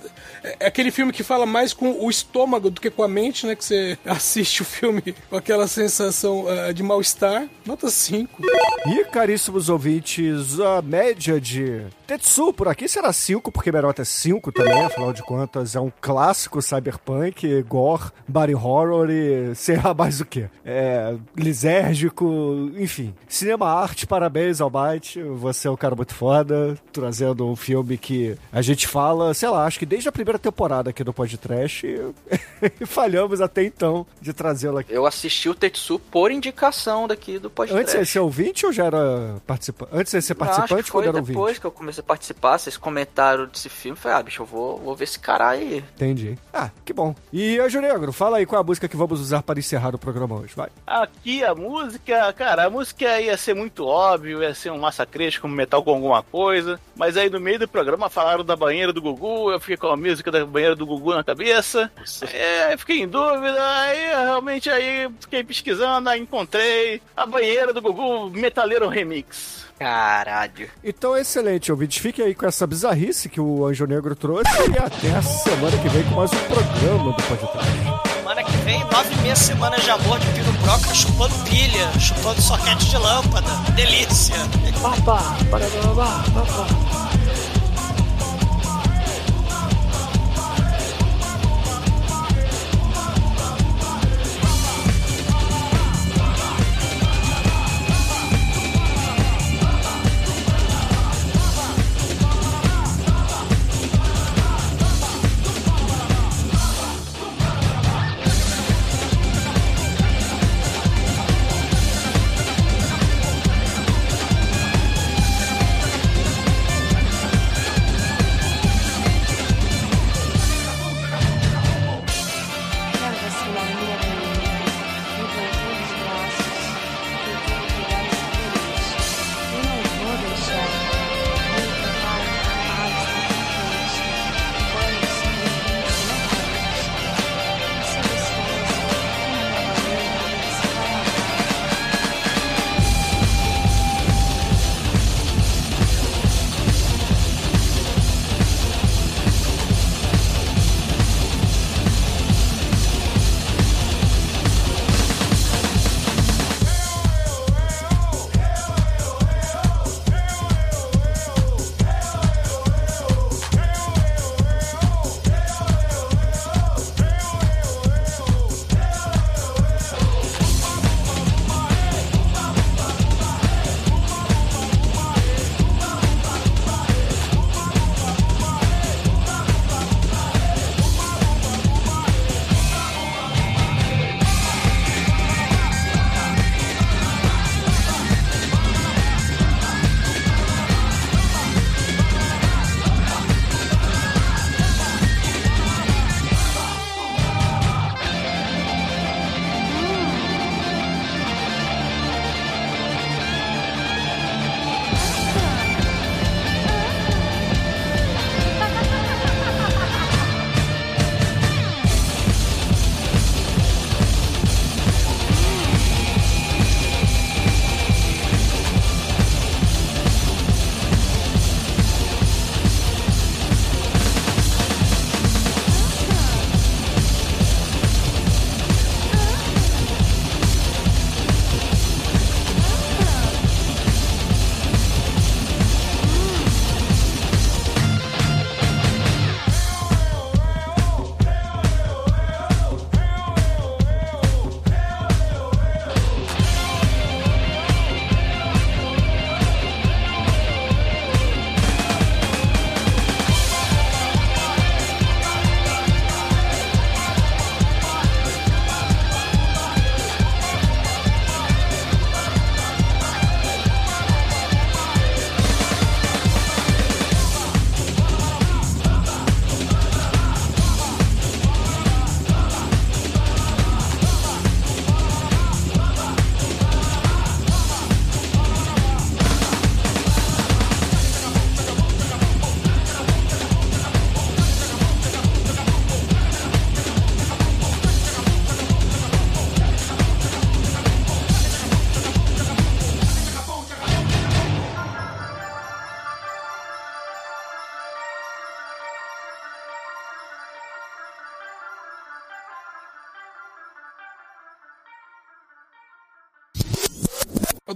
[SPEAKER 7] é aquele filme que fala mais com o estômago do que com a mente, né? Que você assiste o filme com aquela sensação uh, de mal-estar. Nota 5.
[SPEAKER 3] E, caríssimos ouvintes, a média de Tetsu por aqui será 5, porque nota é 5 também, afinal de contas é um clássico cyberpunk, gore, body horror e sei lá mais o que. É lisérgico, enfim. Cinema arte, parabéns ao Byte, você é um cara muito foda trazendo um filme que a gente fala, sei lá, acho que desde a primeira temporada aqui do podcast e falhamos até então de trazê-lo aqui.
[SPEAKER 5] Eu assisti o Tetsu por indicação daqui do podcast.
[SPEAKER 3] Antes de ser ouvinte ou já era participante? Antes de ser participante,
[SPEAKER 5] acho que foi depois
[SPEAKER 3] ouvinte?
[SPEAKER 5] que eu comecei a participar, vocês comentaram desse filme, falei, ah, bicho, eu vou, vou ver esse cara aí.
[SPEAKER 3] Entendi. Ah, que bom. E, Anjo Negro, fala aí qual é a música que vamos usar para encerrar o programa hoje, vai.
[SPEAKER 4] Aqui a música, cara, a música ia ser muito óbvio, ia ser um massacre como metal com alguma coisa, mas aí no meio do programa falaram da banheira do Gugu, eu fiquei com a música da banheira do Gugu na cabeça. É, fiquei em dúvida, aí realmente aí fiquei pesquisando, aí encontrei a banheira do Gugu Metaleiro Remix.
[SPEAKER 5] Caralho.
[SPEAKER 3] Então, excelente, ouvinte. Fique aí com essa bizarrice que o Anjo Negro trouxe e até a semana que vem com mais um programa do Podcast.
[SPEAKER 1] Semana que vem, nove meia semanas de amor de Pino Broca chupando pilha, chupando soquete de lâmpada. Delícia.
[SPEAKER 5] Papá, para, papá.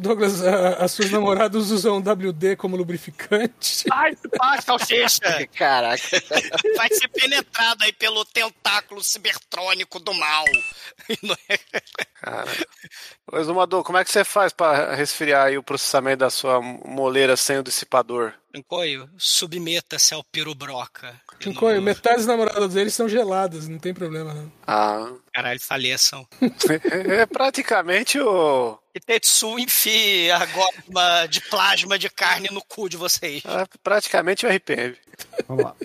[SPEAKER 7] Douglas, a- as suas namoradas usam WD como lubrificante.
[SPEAKER 1] Ai, ai, salsicha!
[SPEAKER 5] Caraca.
[SPEAKER 1] Vai ser penetrado aí pelo tentáculo cibertrônico do mal.
[SPEAKER 6] Cara. Ô, Exumador, como é que você faz pra resfriar aí o processamento da sua moleira sem o dissipador?
[SPEAKER 1] Encoio, submeta-se ao pirubroca.
[SPEAKER 7] Chincoio, metade das namoradas deles são geladas, não tem problema não.
[SPEAKER 6] Ah.
[SPEAKER 1] Caralho, faleçam.
[SPEAKER 6] É praticamente o.
[SPEAKER 1] E Tetsu enfie a gosma de plasma de carne no cu de vocês.
[SPEAKER 6] é praticamente o RPM.
[SPEAKER 3] Vamos lá.